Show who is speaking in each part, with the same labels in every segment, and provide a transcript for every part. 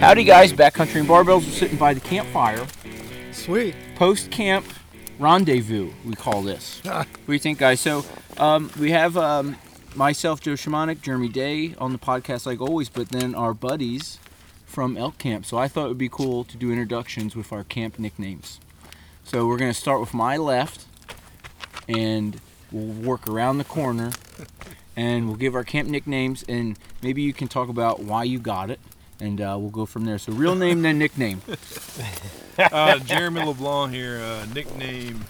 Speaker 1: Howdy, guys. Backcountry and barbells. We're sitting by the campfire.
Speaker 2: Sweet.
Speaker 1: Post camp rendezvous, we call this. what do you think, guys? So, um, we have um, myself, Joe Shamanic, Jeremy Day on the podcast, like always, but then our buddies from Elk Camp. So, I thought it would be cool to do introductions with our camp nicknames. So, we're going to start with my left, and we'll work around the corner, and we'll give our camp nicknames, and maybe you can talk about why you got it. And uh, we'll go from there. So, real name, then nickname.
Speaker 3: Uh, Jeremy LeBlanc here, uh, nickname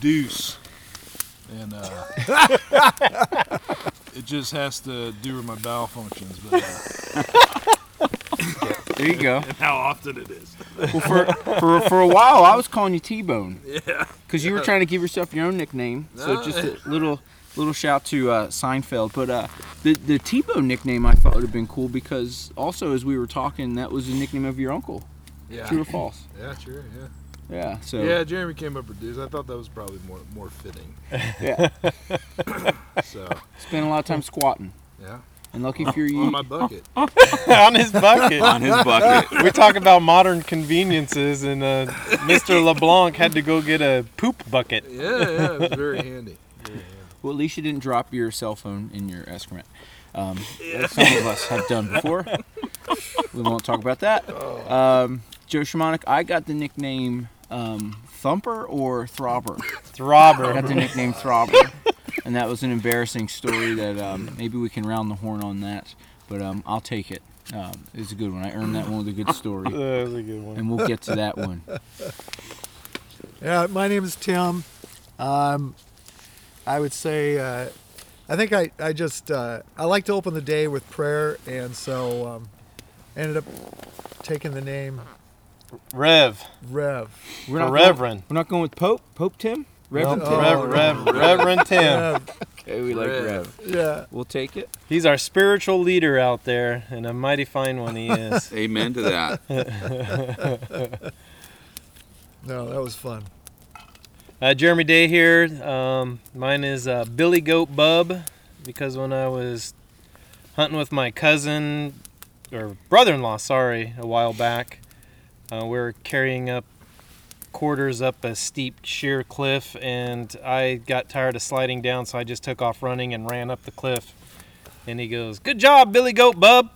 Speaker 3: Deuce, and uh, it just has to do with my bowel functions, but uh,
Speaker 1: There you go.
Speaker 3: and how often it is.
Speaker 1: Well, for, for, for a while, I was calling you T-Bone
Speaker 3: Yeah.
Speaker 1: because you were trying to give yourself your own nickname. So just a little little shout to uh, Seinfeld. But uh, the the T-Bone nickname I thought would have been cool because also as we were talking, that was the nickname of your uncle.
Speaker 3: Yeah.
Speaker 1: True or false?
Speaker 3: Yeah, true. Yeah.
Speaker 1: Yeah. So
Speaker 3: Yeah, Jeremy came up with Deuce. I thought that was probably more more fitting.
Speaker 1: yeah.
Speaker 3: So
Speaker 1: Spent a lot of time squatting.
Speaker 3: yeah,
Speaker 1: And lucky for you, on
Speaker 3: my bucket.
Speaker 4: on his bucket.
Speaker 5: on his bucket.
Speaker 4: we talk about modern conveniences, and uh, Mr. LeBlanc had to go get a poop bucket.
Speaker 3: Yeah, yeah, it was very handy. Very handy.
Speaker 1: Well, at least you didn't drop your cell phone in your excrement. Um, as some of us have done before. we won't talk about that. Um, Joe Shamanic, I got the nickname um, Thumper or Throbber.
Speaker 4: Throbber.
Speaker 1: I got the nickname Throbber, and that was an embarrassing story that um, maybe we can round the horn on that, but um, I'll take it. Um, it's a good one. I earned that one with a good story,
Speaker 4: That was a good one.
Speaker 1: and we'll get to that one.
Speaker 2: Yeah, my name is Tim. Um, I would say, uh, I think I, I just, uh, I like to open the day with prayer, and so um, ended up taking the name
Speaker 4: Rev.
Speaker 2: Rev.
Speaker 1: We're not
Speaker 4: Reverend.
Speaker 1: Going, we're not going with Pope. Pope Tim. Reverend
Speaker 2: Nope.
Speaker 1: Tim.
Speaker 2: Oh,
Speaker 4: Rev, Rev, Reverend Tim.
Speaker 2: Rev.
Speaker 1: Okay, we like
Speaker 3: Rev.
Speaker 1: Rev.
Speaker 2: Yeah.
Speaker 1: We'll take it.
Speaker 4: He's our spiritual leader out there, and a mighty fine one he is.
Speaker 5: Amen to that.
Speaker 2: No, that was fun.
Speaker 4: Uh, Jeremy Day here. Um, mine is uh, Billy Goat Bub because when I was hunting with my cousin or brother-in-law, sorry, a while back, uh, we were carrying up quarters up a steep sheer cliff, and I got tired of sliding down, so I just took off running and ran up the cliff. And he goes, "Good job, Billy Goat Bub."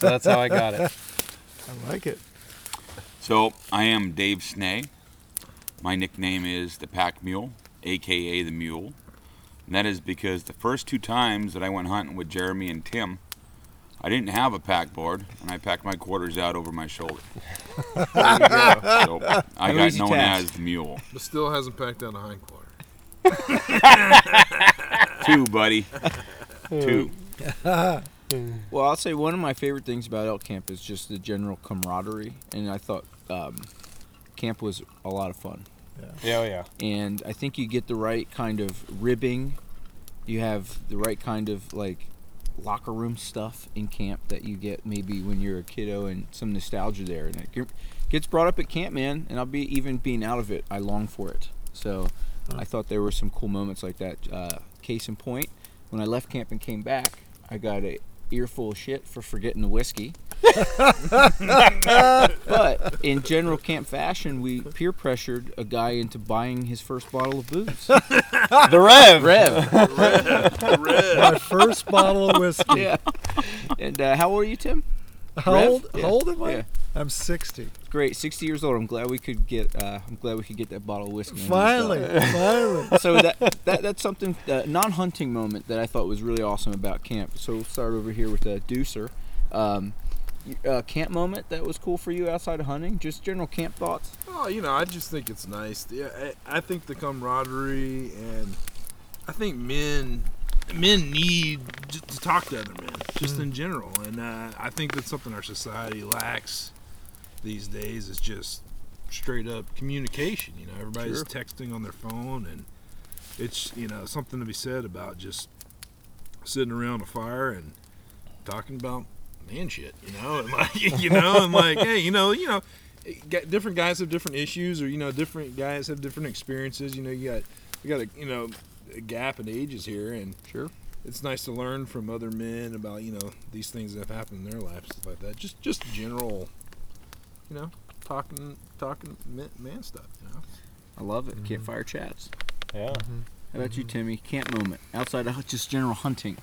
Speaker 4: So that's how I got it.
Speaker 2: I like it.
Speaker 5: So I am Dave Snay. My nickname is the Pack Mule, aka the Mule. And that is because the first two times that I went hunting with Jeremy and Tim, I didn't have a pack board, and I packed my quarters out over my shoulder. So I
Speaker 1: No
Speaker 5: got known
Speaker 1: task.
Speaker 5: as the Mule.
Speaker 3: But still hasn't packed down the hind quarter.
Speaker 5: Two, buddy. Two.
Speaker 1: Well, I'll say one of my favorite things about elk camp is just the general camaraderie, and I thought um, camp was a lot of fun.
Speaker 4: Yeah, oh, yeah.
Speaker 1: And I think you get the right kind of ribbing, you have the right kind of like locker room stuff in camp that you get maybe when you're a kiddo, and some nostalgia there, and it gets brought up at camp, man. And I'll be even being out of it, I long for it. So I thought there were some cool moments like that. Uh, case in point, when I left camp and came back, I got a earful of shit for forgetting the whiskey. but in general camp fashion, we peer pressured a guy into buying his first bottle of booze.
Speaker 4: The Rev.
Speaker 1: Rev.
Speaker 2: My first bottle of whiskey.
Speaker 1: yeah. And uh, how old are you, Tim?
Speaker 2: How
Speaker 1: Rev?
Speaker 2: old?
Speaker 1: Yeah.
Speaker 2: How old am I?
Speaker 1: Yeah.
Speaker 2: I'm 60.
Speaker 1: Great, 60 years old. I'm glad we could get. Uh, I'm glad we could get that bottle of whiskey.
Speaker 2: Finally, finally.
Speaker 1: So that, that that's something uh, non-hunting moment that I thought was really awesome about camp. So we'll start over here with uh, Deucer. Um, y- uh, camp moment that was cool for you outside of hunting. Just general camp thoughts.
Speaker 3: Oh, you know, I just think it's nice. Yeah, I, I think the camaraderie and I think men men need to talk to other men, just in general. And uh, I think that's something our society lacks these days. Is just straight up communication. You know, everybody's
Speaker 1: Sure.
Speaker 3: texting on their phone, and it's you know something to be said about just sitting around a fire and talking about man shit. You know, and like you know, and like hey, you know, you know different guys have different issues or you know different guys have different experiences you know you got you got a you know a gap in ages here and
Speaker 1: Sure.
Speaker 3: it's nice to learn from other men about you know these things that have happened in their lives, stuff like that. Just just general, you know, talking talking man, man stuff. You know.
Speaker 1: I love it. Campfire mm-hmm. chats.
Speaker 4: Yeah. Mm-hmm.
Speaker 1: How about you, mm-hmm. Timmy? Camp moment outside of just general hunting.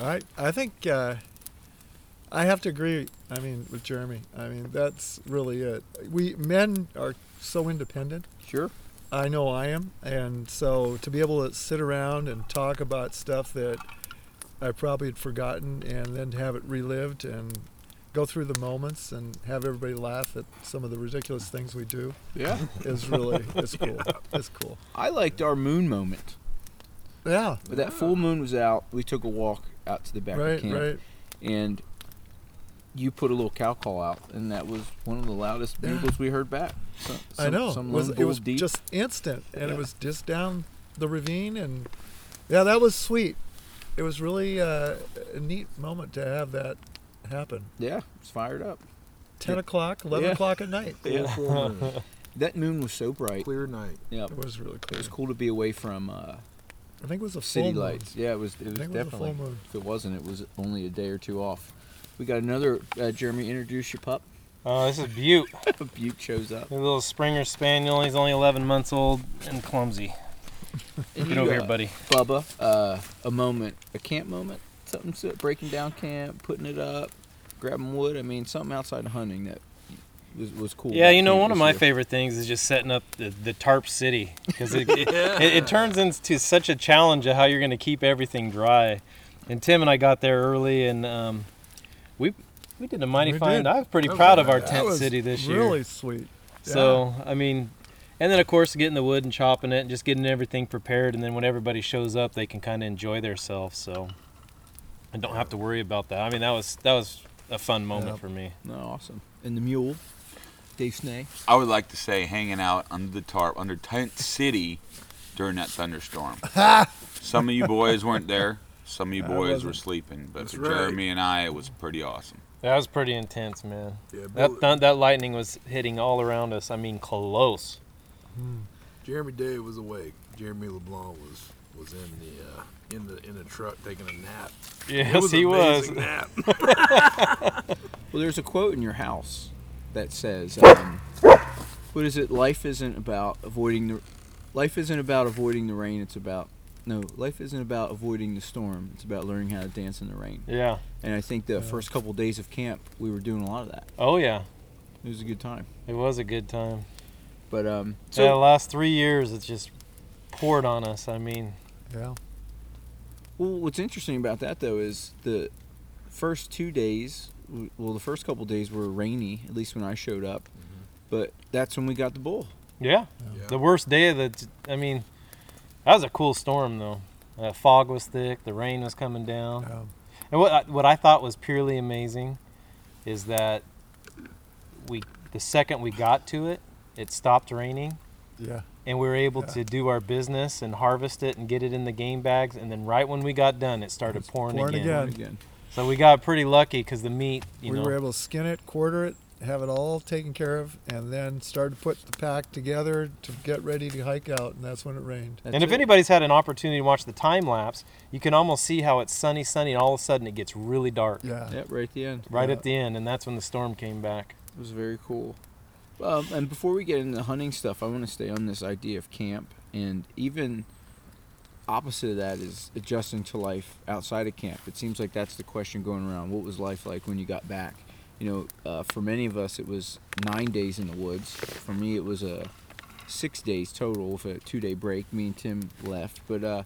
Speaker 2: I I think uh, I have to agree. I mean, with Jeremy. I mean, that's really it. We men are so independent.
Speaker 1: Sure.
Speaker 2: I know I am, and so to be able to sit around and talk about stuff that I probably had forgotten, and then to have it relived and go through the moments and have everybody laugh at some of the ridiculous things we do
Speaker 1: Yeah.
Speaker 2: is really it's cool. It's cool.
Speaker 1: I liked our moon moment.
Speaker 2: Yeah.
Speaker 1: But that full moon was out. We took a walk out to the back
Speaker 2: Right.
Speaker 1: of camp,
Speaker 2: Right.
Speaker 1: and you put a little cow call out, and that was one of the loudest
Speaker 2: Yeah.
Speaker 1: bugles we heard back. So,
Speaker 2: I know.
Speaker 1: Some
Speaker 2: it was, it was
Speaker 1: deep.
Speaker 2: just instant, and
Speaker 1: Yeah.
Speaker 2: it was just down the ravine, and yeah, that was sweet. It was really uh, a neat moment to have that happen.
Speaker 1: yeah, it's fired up.
Speaker 2: Ten
Speaker 1: Yeah.
Speaker 2: o'clock, eleven
Speaker 1: Yeah.
Speaker 2: o'clock at night.
Speaker 1: Yeah. That moon was so bright.
Speaker 3: clear night.
Speaker 1: Yeah,
Speaker 2: It was really
Speaker 1: it was cool to be away from uh,
Speaker 2: I think it was a
Speaker 1: city
Speaker 2: full moon.
Speaker 1: lights. Yeah, it was. It was
Speaker 2: I think it was a
Speaker 1: definitely.
Speaker 2: full moon.
Speaker 1: If it wasn't, it was only a day or two off. We got another. Uh, Jeremy, introduce your pup.
Speaker 4: Oh, this is Butte.
Speaker 1: Butte shows up.
Speaker 4: A little Springer Spaniel. He's only 11 months old and clumsy.
Speaker 1: And
Speaker 4: Get
Speaker 1: you,
Speaker 4: over
Speaker 1: uh,
Speaker 4: here, buddy.
Speaker 1: Bubba, uh, a moment, a camp moment, something to, breaking down camp, putting it up, grabbing wood. I mean, something outside of hunting that was, was cool.
Speaker 4: Yeah, you know, one of my
Speaker 1: year.
Speaker 4: favorite things is just setting up the, the tarp city because it, it, it, it turns into such a challenge of how you're going to keep everything dry. And Tim and I got there early, and um, we we did a mighty
Speaker 2: We
Speaker 4: fine.
Speaker 2: did.
Speaker 4: I was pretty
Speaker 2: That
Speaker 4: proud
Speaker 2: was-
Speaker 4: of our tent
Speaker 2: was
Speaker 4: city this year.
Speaker 2: Really sweet.
Speaker 4: So I mean, and then of course getting the wood and chopping it and just getting everything prepared, and then when everybody shows up, they can kind of enjoy themselves. So and don't have to worry about that. I mean, that was that was a fun moment
Speaker 2: Yeah.
Speaker 4: for me.
Speaker 1: No, awesome. And the mule, Dave Snay.
Speaker 5: I would like to say hanging out under the tarp under Tent City during that thunderstorm. Some of you boys weren't there. Some of you boys were sleeping, but
Speaker 3: That's
Speaker 5: for
Speaker 3: right.
Speaker 5: Jeremy and I, it was pretty awesome.
Speaker 4: That was pretty intense, man.
Speaker 3: Yeah,
Speaker 4: That
Speaker 3: Bill-
Speaker 4: thun- that lightning was hitting all around us. I mean, close.
Speaker 3: Jeremy Day was awake. Jeremy LeBlanc was was in the uh, in the in the truck taking a nap. It
Speaker 4: Yes,
Speaker 3: was
Speaker 4: he was.
Speaker 3: amazing Nap.
Speaker 1: Well, there's a quote in your house that says, um, "What is it? Life isn't about avoiding the, life isn't about avoiding the rain. It's about no, life isn't about avoiding the storm. It's about learning how to dance in the rain."
Speaker 4: Yeah.
Speaker 1: And I think the first couple days of camp, we were doing a lot of that.
Speaker 4: Oh yeah.
Speaker 1: It was a good time.
Speaker 4: It was a good time.
Speaker 1: But um,
Speaker 4: So yeah, the last three years, it's just poured on us. I mean,
Speaker 2: Yeah.
Speaker 1: well, what's interesting about that though is the first two days. W- Well, the first couple days were rainy, at least when I showed up. But that's when we got the bull.
Speaker 4: yeah,
Speaker 3: Yeah.
Speaker 4: the worst day of the. I mean, that was a cool storm though. Uh, fog was thick. The rain was coming down.
Speaker 2: Um,
Speaker 4: And what I, what I thought was purely amazing is that we the second we got to it, it stopped raining
Speaker 2: yeah.
Speaker 4: and we were able
Speaker 2: Yeah.
Speaker 4: to do our business and harvest it and get it in the game bags and then right when we got done it started
Speaker 2: It's
Speaker 4: pouring,
Speaker 2: pouring
Speaker 4: again.
Speaker 2: again.
Speaker 1: Again.
Speaker 4: So we got pretty lucky cuz the meat, you
Speaker 2: we
Speaker 4: know.
Speaker 2: were able to skin it, quarter it, have it all taken care of, and then start to put the pack together to get ready to hike out, and that's when it rained.
Speaker 1: That's
Speaker 4: and if
Speaker 1: it.
Speaker 4: anybody's had an opportunity to watch the time lapse, you can almost see how it's sunny sunny and all of a sudden it gets really dark
Speaker 2: Yeah.
Speaker 1: Yep, right at the end.
Speaker 4: right
Speaker 2: Yeah.
Speaker 4: at the end and that's when the storm came back.
Speaker 1: It was very cool. Um, and before we get into hunting stuff, I want to stay on this idea of camp, and even opposite of that is adjusting to life outside of camp. It seems like that's the question going around. What was life like when you got back? You know, uh, for many of us, it was nine days in the woods. For me, it was a six days total with a two-day break. Me and Tim left, but uh,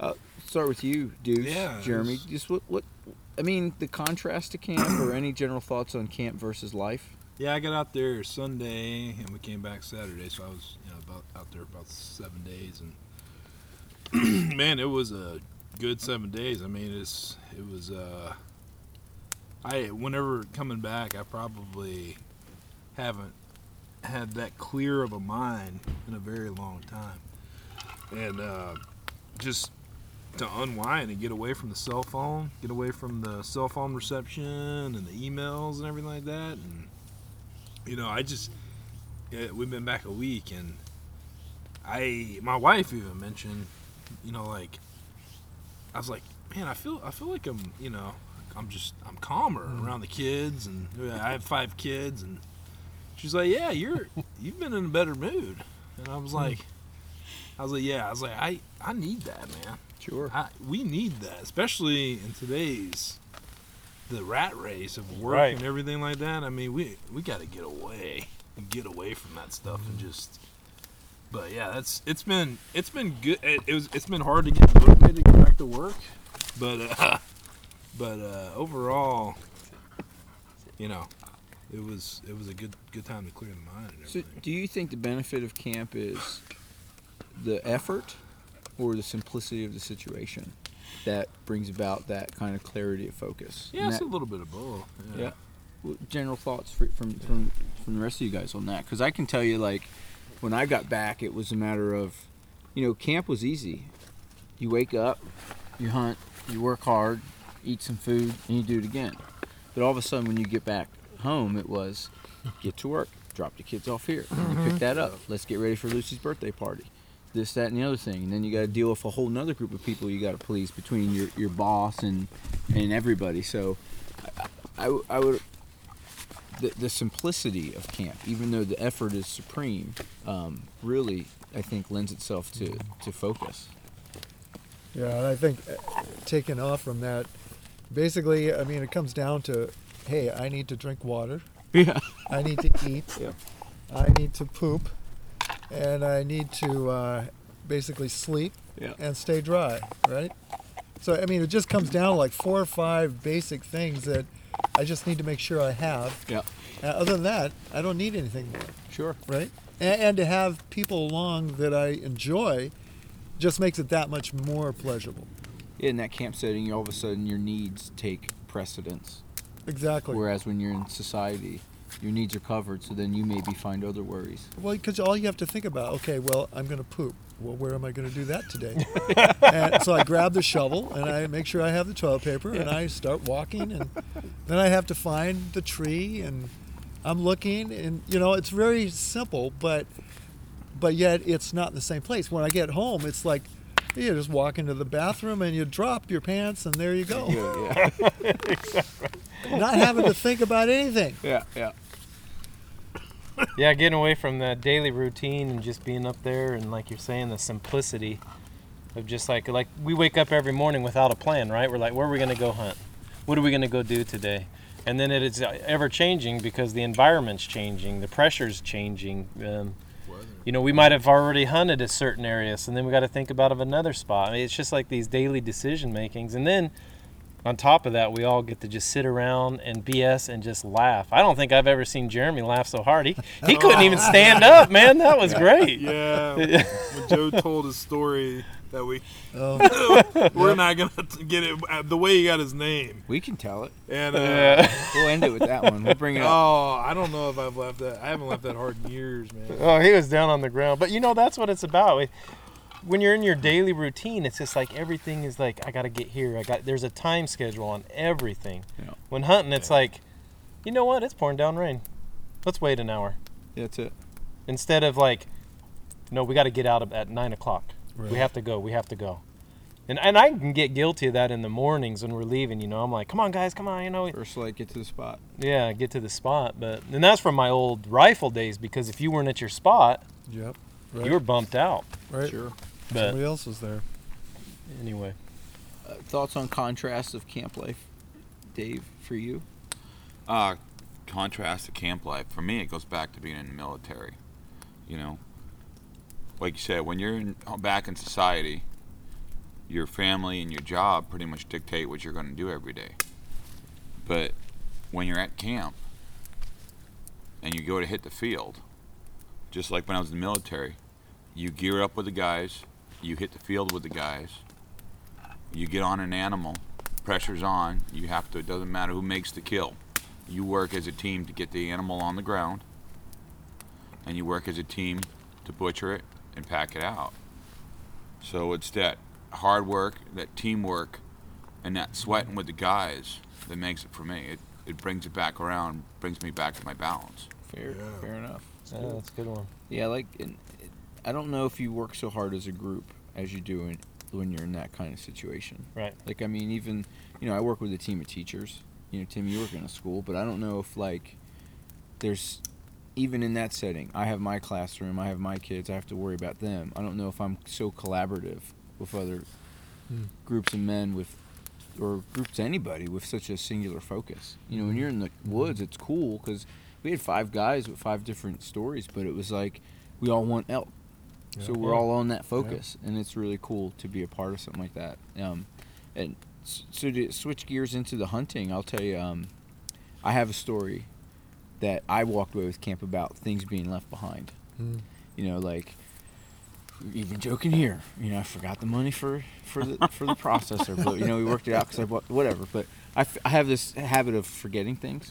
Speaker 1: uh, start with you, dude.
Speaker 3: Yeah,
Speaker 1: Jeremy.
Speaker 3: was-
Speaker 1: Just what, what? I mean, the contrast to camp, or any general thoughts on camp versus life?
Speaker 3: Yeah, I got out there Sunday and we came back Saturday, so I was you know about out there about seven days, and man, it was a good seven days. I mean, it's it was. uh I whenever coming back, I probably haven't had that clear of a mind in a very long time, and uh, just to unwind and get away from the cell phone, get away from the cell phone reception and the emails and everything like that, and you know, I just yeah, we've been back a week, and I my wife even mentioned, you know, like I was like, man, I feel I feel like I'm you know I'm just I'm calmer around the kids, and I have five kids, and she's like, yeah, you're you've been in a better mood, and I was like, I was like, yeah, I was like, I I need that, man.
Speaker 1: Sure.
Speaker 3: I, we need that, especially in today's the rat race of work
Speaker 4: Right.
Speaker 3: and everything like that. I mean, we we got to get away, and get away from that stuff, and
Speaker 2: Mm-hmm.
Speaker 3: just. But yeah, that's it's been it's been good. It, it was it's been hard to get motivated to get back to work, but uh, but uh, overall, you know, it was it was a good good time to clear the mind and
Speaker 1: So, do you think the benefit of camp is the effort or the simplicity of the situation that brings about that kind of clarity of focus?
Speaker 3: yeah,
Speaker 1: And
Speaker 3: it's
Speaker 1: that-
Speaker 3: a little bit of both.
Speaker 1: Yeah. Well, general thoughts for, from from from the rest of you guys on that because I can tell you like when I got back it was a matter of you know camp was easy. You wake up you hunt you work hard eat some food and you do it again. But all of a sudden when you get back home it was get to work drop the kids off here you pick mm-hmm. that up. Let's get ready for Lucy's birthday party. This that and the other thing. And then you got to deal with a whole nother group of people you got to please between your, your boss and and everybody. So I, I, I would the, the simplicity of camp, even though the effort is supreme, um, really I think lends itself to, to focus.
Speaker 2: Yeah, and I think uh, taking off from that, basically, I mean, it comes down to, hey, I need to drink water,
Speaker 1: Yeah.
Speaker 2: I need to eat,
Speaker 1: Yeah.
Speaker 2: I need to poop, and I need to uh, basically sleep
Speaker 1: Yeah.
Speaker 2: and stay dry, right? So, I mean, it just comes down to like four or five basic things that I just need to make sure I have.
Speaker 1: Yeah.
Speaker 2: Uh, other than that, I don't need anything more,
Speaker 1: Sure.
Speaker 2: right? And, and to have people along that I enjoy just makes it that much more pleasurable.
Speaker 1: In that camp setting, all of a sudden your needs take precedence.
Speaker 2: Exactly.
Speaker 1: Whereas when you're in society, your needs are covered, so then you maybe find other worries.
Speaker 2: Well, because all you have to think about, okay, well, I'm going to poop. Well, where am I going to do that today? and so I grab the shovel and I make sure I have the toilet paper and I start walking and then I have to find the tree and I'm looking and you know it's very simple, but but yet it's not in the same place. When I get home, it's like you just walk into the bathroom and you drop your pants and there you go,
Speaker 1: Yeah.
Speaker 2: not having to think about anything.
Speaker 1: Yeah. Yeah.
Speaker 4: yeah, getting away from that daily routine and just being up there and like you're saying, the simplicity of just like like we wake up every morning without a plan, right? We're like, where are we gonna go hunt? What are we gonna go do today? And then it is ever changing because the environment's changing, the pressure's changing. Um, you know, we might have already hunted a certain area, so then we got to think about of another spot. I mean, it's just like these daily decision makings, and then on top of that, we all get to just sit around and BS and just laugh. I don't think I've ever seen Jeremy laugh so hard. He he couldn't even stand up, man. That was great.
Speaker 3: Yeah, when Joe told his story that we
Speaker 2: Oh,
Speaker 3: we're not gonna get it uh, the way he got his name,
Speaker 1: We can tell it.
Speaker 3: and uh,
Speaker 4: Yeah.
Speaker 1: We'll end it with that one. We'll bring it up.
Speaker 3: oh, I don't know if I've laughed that. I haven't laughed that hard in years, man.
Speaker 4: Oh, he was down on the ground. But you know, that's what it's about. We- When you're in your daily routine, it's just like everything is like I got to get here. I got there's a time schedule on everything.
Speaker 1: Yeah.
Speaker 4: When hunting, it's like, you know what? It's pouring down rain. Let's wait an hour Yeah,
Speaker 1: That's it.
Speaker 4: instead of like, no, we got to get out of, at nine o'clock. We have to go. We have to go. And and I can get guilty of that in the mornings when we're leaving. You know, I'm like, come on, guys, come on. You know,
Speaker 1: First light, get to the spot.
Speaker 4: yeah, get to the spot. But and that's from my old rifle days because if you weren't at your spot,
Speaker 2: yep. Right.
Speaker 4: you were bumped out.
Speaker 2: right.
Speaker 1: Sure.
Speaker 4: But
Speaker 2: Somebody else was there.
Speaker 4: anyway.
Speaker 1: Uh, thoughts on contrast of camp life, Dave, for you?
Speaker 5: Uh, contrast to camp life for me, it goes back to being in the military. You know, like you said, when you're in, back in society, your family and your job pretty much dictate what you're going to do every day. But when you're at camp and you go to hit the field, just like when I was in the military, you gear up with the guys, you hit the field with the guys, you get on an animal, pressure's on, you have to, it doesn't matter who makes the kill. You work as a team to get the animal on the ground, and you work as a team to butcher it and pack it out. So it's that hard work, that teamwork, and that sweating with the guys that makes it for me. It, it brings it back around, brings me back to my balance.
Speaker 1: Fair,
Speaker 3: Yeah.
Speaker 1: fair enough.
Speaker 4: Yeah, that's a good one.
Speaker 1: Yeah, like and it- I don't know if you work so hard as a group as you do in when you're in that kind of situation.
Speaker 4: Right.
Speaker 1: Like I mean, even you know, I work with a team of teachers. You know, Tim, you work in a school, but I don't know if like there's even in that setting. I have my classroom, I have my kids, I have to worry about them. I don't know if I'm so collaborative with other
Speaker 2: Hmm.
Speaker 1: groups of men with or groups anybody with such a singular focus. You know, when you're in the woods, it's cool because we had five guys with five different stories, but it was like we all want elk. So
Speaker 2: Yeah.
Speaker 1: we're all on that focus, and it's really cool to be a part of something like that. Um, and so to switch gears into the hunting, I'll tell you, um, I have a story that I walked away with camp about things being left behind.
Speaker 2: Mm.
Speaker 1: You know, like even joking here. You know, I forgot the money for for the for the processor, but you know we worked it out because I bought whatever. But I, f- I have this habit of forgetting things,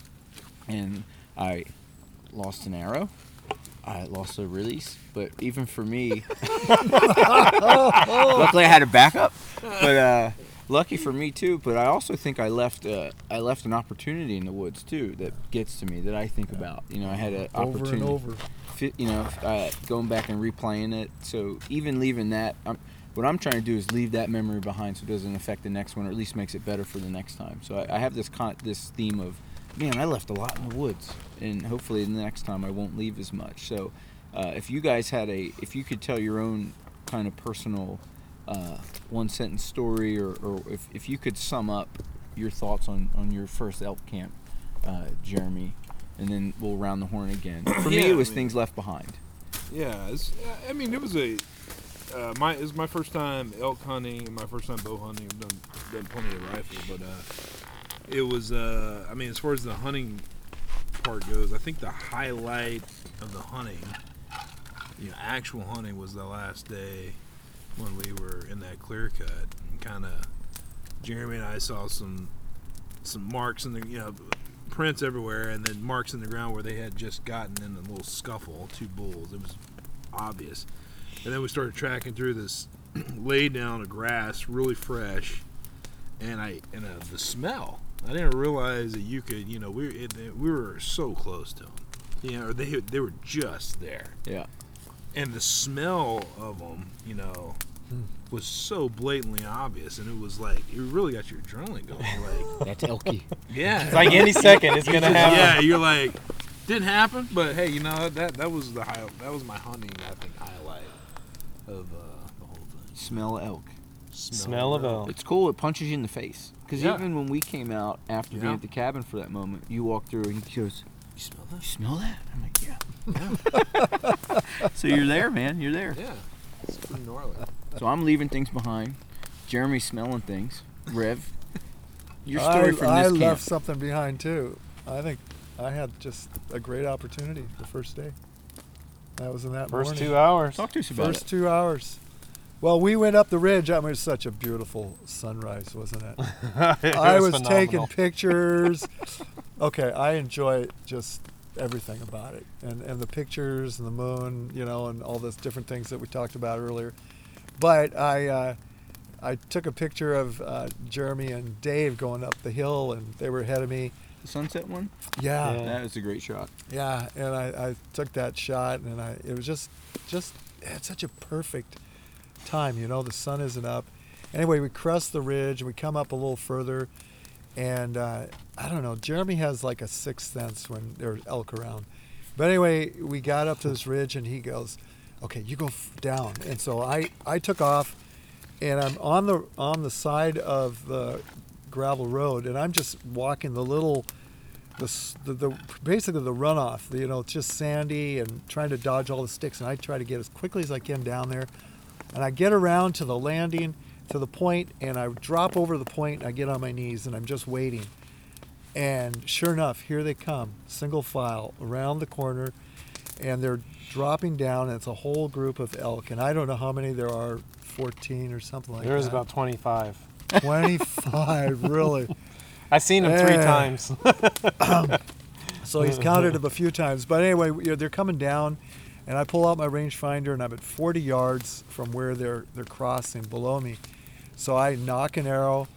Speaker 1: and I lost an arrow. I lost a release, but even for me, luckily I had a backup. But uh, lucky for me too. But I also think I left uh, I left an opportunity in the woods too that gets to me that I think about. You know, I had an
Speaker 2: Over
Speaker 1: opportunity
Speaker 2: and over.
Speaker 1: you know, uh, going back and replaying it. So even leaving that, I'm, what I'm trying to do is leave that memory behind so it doesn't affect the next one, or at least makes it better for the next time. So I, I have this con- this theme of, man, I left a lot in the woods, and hopefully the next time I won't leave as much. So uh, if you guys had a, if you could tell your own kind of personal uh, one sentence story, or, or if, if you could sum up your thoughts on, on your first elk camp, uh, Jeremy, and then we'll round the horn again. For me, it was
Speaker 3: I mean-
Speaker 1: things left behind.
Speaker 3: Yeah, it's, I mean, it was a uh, my it was my first time elk hunting and my first time bow hunting. I've done done plenty of rifle, but uh, it was uh, I mean, as far as the hunting part goes, I think the highlight of the hunting, you know, actual hunting was the last day when we were in that clear cut and kind of Jeremy and I saw some some marks in the you know prints everywhere and then marks in the ground where they had just gotten in a little scuffle two bulls. It was obvious. And then we started tracking through this laid down of grass really fresh and i and uh, the smell i didn't realize that you could you know we it, we were so close to them you know they they were just there
Speaker 1: Yeah.
Speaker 3: and the smell of them you know was so blatantly obvious and it was like it really got your adrenaline going like
Speaker 1: That's elky.
Speaker 3: yeah
Speaker 4: It's like any second it's gonna happen.
Speaker 3: yeah, you're like, didn't happen, but hey, you know that that was the high, that was my hunting, I think, highlight of uh, the whole thing.
Speaker 1: Smell elk.
Speaker 4: Smell of elk.
Speaker 1: It's cool. It punches you in the face. Because
Speaker 3: Yeah.
Speaker 1: even when we came out after being at the cabin for that moment, you walked through and he goes,
Speaker 3: You smell that?
Speaker 1: "You
Speaker 3: that?
Speaker 1: smell that?" I'm like, "Yeah." so you're there, man. You're there.
Speaker 3: Yeah, it's pretty gnarly.
Speaker 1: So I'm leaving things behind. Jeremy's smelling things. Rev, your story
Speaker 2: I,
Speaker 1: from
Speaker 2: I
Speaker 1: this camp.
Speaker 2: left something behind too. I think I had just a great opportunity the first day. That was in that
Speaker 4: First
Speaker 2: morning.
Speaker 4: two hours.
Speaker 1: Talk to us about
Speaker 2: First
Speaker 1: it.
Speaker 2: two hours. Well, we went up the ridge. I mean, it was such a beautiful sunrise, wasn't it?
Speaker 4: It
Speaker 2: I was
Speaker 4: phenomenal.
Speaker 2: taking pictures. okay, I enjoy just everything about it, and and the pictures and the moon, you know, and all those different things that we talked about earlier. But I uh, I took a picture of uh, Jeremy and Dave going up the hill, and they were ahead of me.
Speaker 1: The sunset one.
Speaker 2: Yeah,
Speaker 4: Yeah.
Speaker 2: yeah,
Speaker 1: That was a great shot.
Speaker 2: Yeah, and I, I took that shot, and I it was just just it had such a perfect time. You know, the sun isn't up. Anyway, we crest the ridge and we come up a little further, and uh, I don't know. Jeremy has like a sixth sense when there's elk around. But anyway, we got up to this ridge, and he goes, "Okay, you go f- down." And so I I took off, and I'm on the on the side of the gravel road, and I'm just walking the little. The, the, the basically the runoff you know it's just sandy and trying to dodge all the sticks and I try to get as quickly as I can down there and I get around to the landing to the point and I drop over the point and I get on my knees and I'm just waiting. And sure enough, here they come, single file around the corner and they're dropping down and it's a whole group of elk and I don't know how many there are, 14 or something like
Speaker 4: There
Speaker 2: that.
Speaker 4: about 25.
Speaker 2: 25 really.
Speaker 4: I've seen them three times.
Speaker 2: So he's counted them a few times. But anyway, you know, they're coming down, and I pull out my rangefinder, and I'm at 40 yards from where they're they're crossing below me. So I nock an arrow,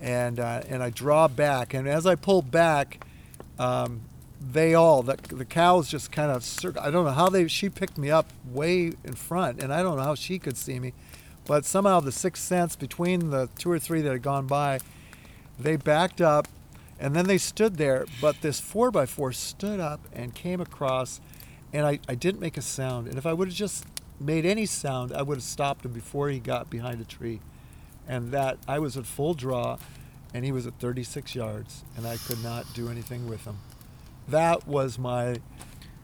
Speaker 2: and uh, and I draw back. And as I pull back, um, they all the, the cows just kind of. I don't know how they. She picked me up way in front, and I don't know how she could see me, But somehow the sixth sense between the two or three that had gone by, they backed up and then they stood there. But this 4x4 stood up and came across, and I, I didn't make a sound. And if I would have just made any sound, I would have stopped him before he got behind a tree. And that I was at full draw, and he was at 36 yards, and I could not do anything with him. That was my.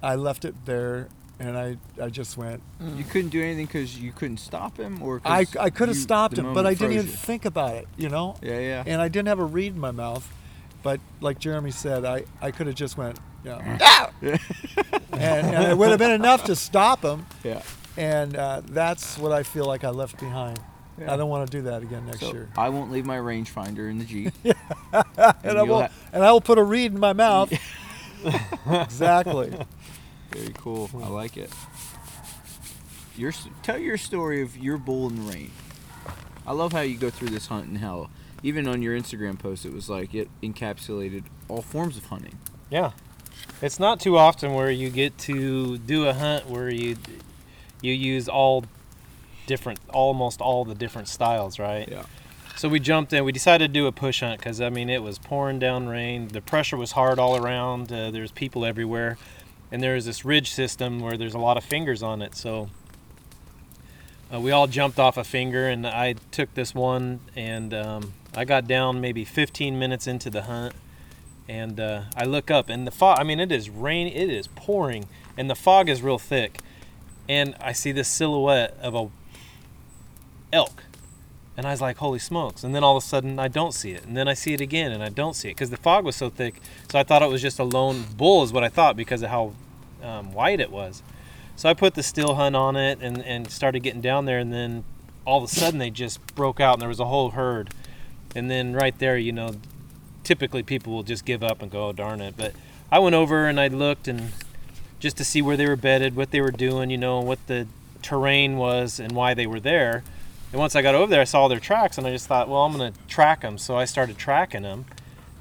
Speaker 2: I left it there, and I, I just went. Mm.
Speaker 1: You couldn't do anything because you couldn't stop him, or
Speaker 2: I, I could have
Speaker 1: you-
Speaker 2: stopped
Speaker 1: the
Speaker 2: him, but
Speaker 1: moment
Speaker 2: I didn't
Speaker 1: froze
Speaker 2: even
Speaker 1: you?
Speaker 2: think about it, you know?
Speaker 1: Yeah, yeah.
Speaker 2: And I didn't have a reed in my mouth. But like Jeremy said, I, I could have just went, you know, "Ah!" and, and it would have been enough to stop him.
Speaker 1: yeah.
Speaker 2: And uh, that's what I feel like I left behind.
Speaker 1: Yeah.
Speaker 2: I don't want to do that again next
Speaker 1: So
Speaker 2: year.
Speaker 1: I won't leave my rangefinder in the Jeep.
Speaker 2: And, I
Speaker 1: you'll ha-
Speaker 2: and I will put a reed in my mouth. exactly.
Speaker 1: Very cool. I like it. Your tell your story of your bull in the rain. I love how you go through this hunt and how even on your Instagram post it was like it encapsulated all forms of hunting.
Speaker 4: Yeah. It's not too often where you get to do a hunt where you you use all different almost all the different styles, right?
Speaker 1: Yeah.
Speaker 4: So we jumped in. We decided to do a push hunt because I mean it was pouring down rain. The pressure was hard all around. Uh, there's people everywhere, and there's this ridge system where there's a lot of fingers on it. So uh, we all jumped off a finger, and I took this one, and um, I got down maybe 15 minutes into the hunt, and uh, I look up, and the fog. I mean it is rain. It is pouring, and the fog is real thick, and I see this silhouette of a elk. And I was like, holy smokes. And then all of a sudden, I don't see it. And then I see it again, and I don't see it because the fog was so thick. So I thought it was just a lone bull, is what I thought because of how um, white it was. So I put the still hunt on it and, and started getting down there. And then all of a sudden, they just broke out, and there was a whole herd. And then right there, you know, typically people will just give up and go, oh, darn it. But I went over and I looked and just to see where they were bedded, what they were doing, you know, what the terrain was, and why they were there. And once I got over there, I saw their tracks, and I just thought, well, I'm going to track them. So I started tracking them,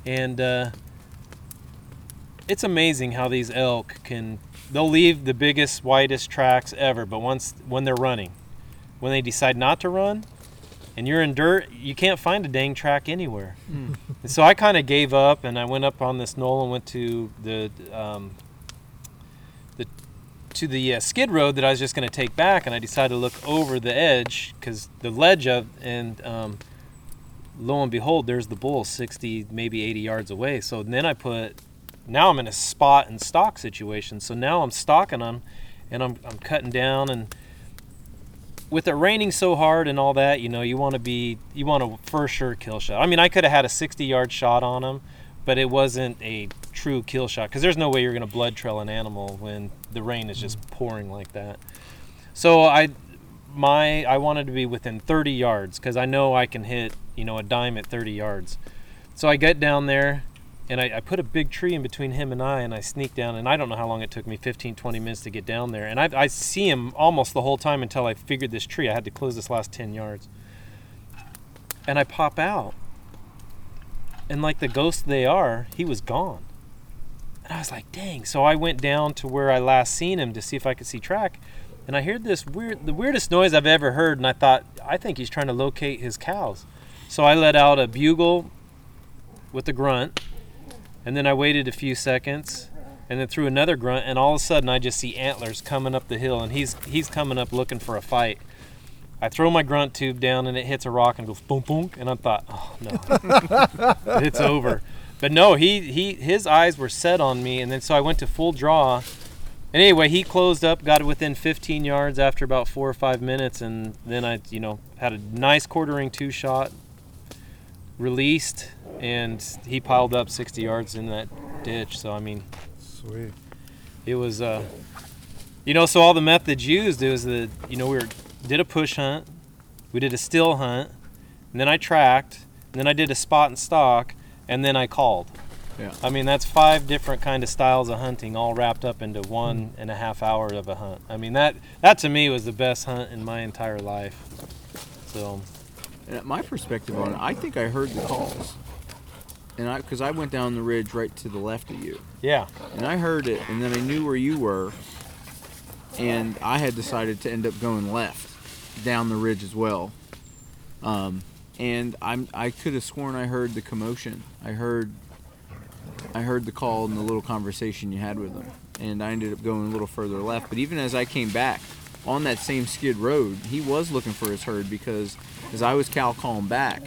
Speaker 4: and uh, it's amazing how these elk can. They'll leave the biggest, widest tracks ever, but once when they're running, when they decide not to run, and you're in dirt, you can't find a dang track anywhere. And so I kind of gave up, and I went up on this knoll and went to the um, the to the uh, skid road that I was just going to take back, and I decided to look over the edge because the ledge of and um, lo and behold, there's the bull 60, maybe 80 yards away. So then I put now I'm in a spot and stalk situation. So now I'm stalking them, and I'm I'm cutting down and. With it raining so hard and all that, you know, you want to be, you want a for sure kill shot. I mean, I could have had a 60 yard shot on him, but it wasn't a true kill shot because there's no way you're going to blood trail an animal when the rain is just mm-hmm. pouring like that. So I, my, I wanted to be within 30 yards because I know I can hit, you know, a dime at 30 yards. So I get down there and I, I put a big tree in between him and I and I sneak down and I don't know how long it took me 15, 20 minutes to get down there. And I, I see him almost the whole time until I figured this tree. I had to close this last 10 yards. And I pop out. And like the ghosts they are, he was gone. And I was like, dang. So I went down to where I last seen him to see if I could see track. And I heard this weird, the weirdest noise I've ever heard. And I thought, I think he's trying to locate his cows. So I let out a bugle with a grunt. And then I waited a few seconds and then threw another grunt. And all of a sudden, I just see antlers coming up the hill. And he's, he's coming up looking for a fight. I throw my grunt tube down and it hits a rock and goes boom boom and I thought, oh no, it's over. But no, he he his eyes were set on me and then so I went to full draw. And anyway, he closed up, got it within 15 yards after about four or five minutes, and then I, you know, had a nice quartering to shot, released, and he piled up 60 yards in that ditch. So I mean,
Speaker 2: Sweet.
Speaker 4: it was uh you know so all the methods used it was that you know we were did a push hunt we did a still hunt and then i tracked and then i did a spot and stalk and then i called
Speaker 1: Yeah.
Speaker 4: i mean that's five different kind of styles of hunting all wrapped up into one and a half hour of a hunt i mean that that to me was the best hunt in my entire life so
Speaker 1: And my perspective on it, I think I heard the calls. And I, because I went down the ridge right to the left of you,
Speaker 4: yeah
Speaker 1: and I heard it, and then I knew where you were, and I had decided to end up going left. down the ridge as well. Um, and I'm I could have sworn I heard the commotion. I heard I heard the call and the little conversation you had with him. And I ended up going a little further left. But even as I came back on that same skid road, he was looking for his herd because as I was cow calling back,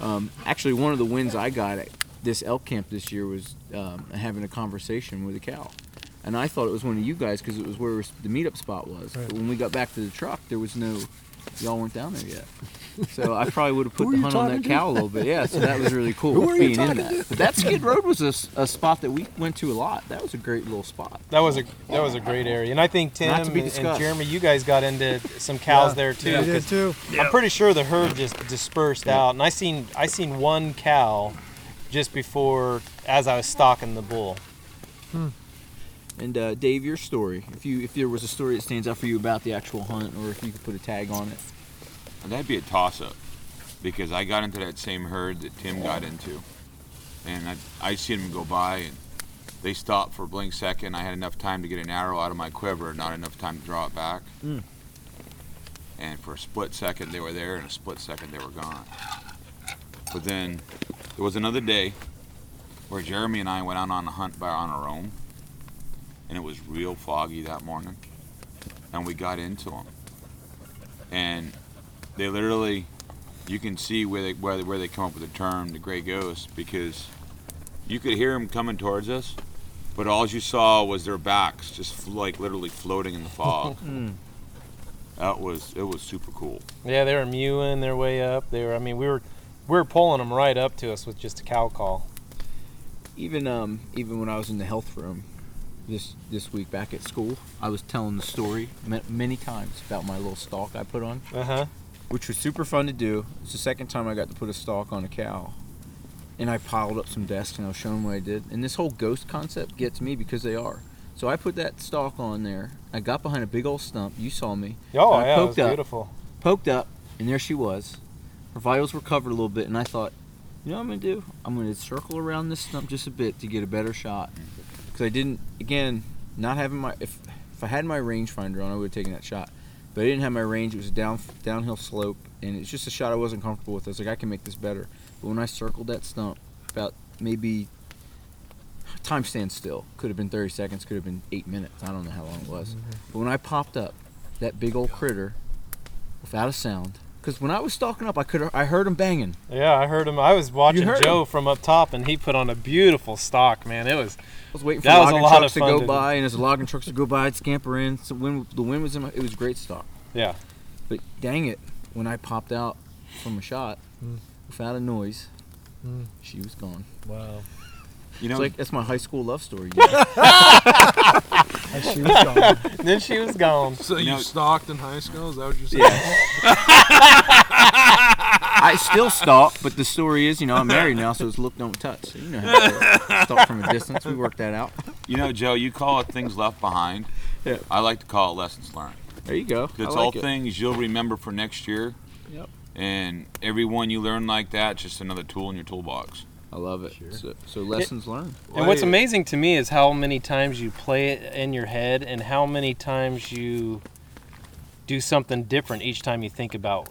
Speaker 1: um, actually one of the wins I got this elk camp this year was um, having a conversation with a cow. And I thought it was one of you guys because it was where the meetup spot was.
Speaker 2: Right.
Speaker 1: But when we got back to the truck, there was no, y'all weren't down there yet. So I probably would have put the hunt on that
Speaker 2: to?
Speaker 1: cow a little bit. Yeah, so that was really cool
Speaker 2: Who
Speaker 1: being in
Speaker 2: talking
Speaker 1: that. But that Skid Road was a spot that we went to a lot. That was a great little spot.
Speaker 4: That was a that was a great area, and I think Tim
Speaker 1: Not
Speaker 4: and,
Speaker 1: to be
Speaker 4: and
Speaker 1: discussed.
Speaker 4: Jeremy, you guys got into some cows
Speaker 2: Yeah.
Speaker 4: there too.
Speaker 2: We did
Speaker 4: 'cause
Speaker 2: too.
Speaker 4: I'm pretty sure the herd just dispersed out, and I seen I seen one cow just before as I was stalking the bull.
Speaker 1: And uh, Dave, your story. If you if there was a story that stands out for you about the actual hunt, or if you could put a tag on it.
Speaker 5: That'd be a toss up because I got into that same herd that Tim got into. And I, I seen them go by and they stopped for a blink second. I had enough time to get an arrow out of my quiver, not enough time to draw it back.
Speaker 1: Mm.
Speaker 5: And for a split second they were there, and a split second they were gone. But then there was another day where Jeremy and I went out on a hunt by on our own, and it was real foggy that morning, and we got into them, and they literally you can see where they where, where they come up with the term the gray ghost because you could hear them coming towards us but all you saw was their backs just fl- like literally floating in the fog
Speaker 1: Mm.
Speaker 5: that was it was super cool
Speaker 4: Yeah, they were mewing their way up. They were. I mean, we were we were pulling them right up to us with just a cow call.
Speaker 1: Even um even when I was in the health room this this week back at school, I was telling the story many times about my little stalk I put on.
Speaker 4: Uh huh.
Speaker 1: which was super fun to do. It's the second time I got to put a stalk on a cow. And I piled up some desks and I was showing what I did. And this whole ghost concept gets me because they are. So I put that stalk on there. I got behind a big old stump. You saw me.
Speaker 4: Oh
Speaker 1: I
Speaker 4: yeah, it was
Speaker 1: poked up.
Speaker 4: beautiful.
Speaker 1: Poked up, and there she was. Her vitals were covered a little bit, and I thought, you know what I'm gonna do? I'm gonna circle around this stump just a bit to get a better shot. Because I didn't, again, not having my if if I had my rangefinder on, I would have taken that shot. But I didn't have my range. It was a down downhill slope, and it's just a shot I wasn't comfortable with. I was like, I can make this better. But when I circled that stump, about maybe time stands still. Could have been 30 seconds. Could have been eight minutes. I don't know how long it was. Mm-hmm. But when I popped up, that big old critter, without a sound, because when I was stalking up, I could I heard him banging.
Speaker 4: Yeah, I heard him. I was watching Joe from up top, and he put on a beautiful stalk. Man, it was.
Speaker 1: I was waiting for
Speaker 4: That
Speaker 1: logging trucks to go
Speaker 4: to
Speaker 1: by, and as the logging trucks to go by, I'd scamper in. So when the wind was in my, it was great stalk.
Speaker 4: Yeah.
Speaker 1: But dang it, when I popped out from a shot,
Speaker 2: Mm.
Speaker 1: without a noise,
Speaker 2: Mm.
Speaker 1: she was gone.
Speaker 2: Wow.
Speaker 5: You know
Speaker 1: It's like that's my high school love story.
Speaker 2: And she was gone.
Speaker 4: then she was gone.
Speaker 3: So you,
Speaker 5: know-
Speaker 3: stalked in high school? Is that what you're saying?
Speaker 1: I still stalk, but the story is, you know, I'm married now, so it's look, don't touch. So you know how to stalk from a distance. We worked that out.
Speaker 5: you know joe you call it things left behind
Speaker 1: Yeah.
Speaker 5: i like to call it lessons learned
Speaker 1: There you go.
Speaker 5: It's
Speaker 1: like
Speaker 5: all
Speaker 1: it.
Speaker 5: things you'll remember for next year
Speaker 1: Yep.
Speaker 5: and every one you learn like that just another tool in your toolbox
Speaker 1: I love it. So, so lessons learned.
Speaker 4: And what's amazing to me is how many times you play it in your head, and how many times you do something different each time you think about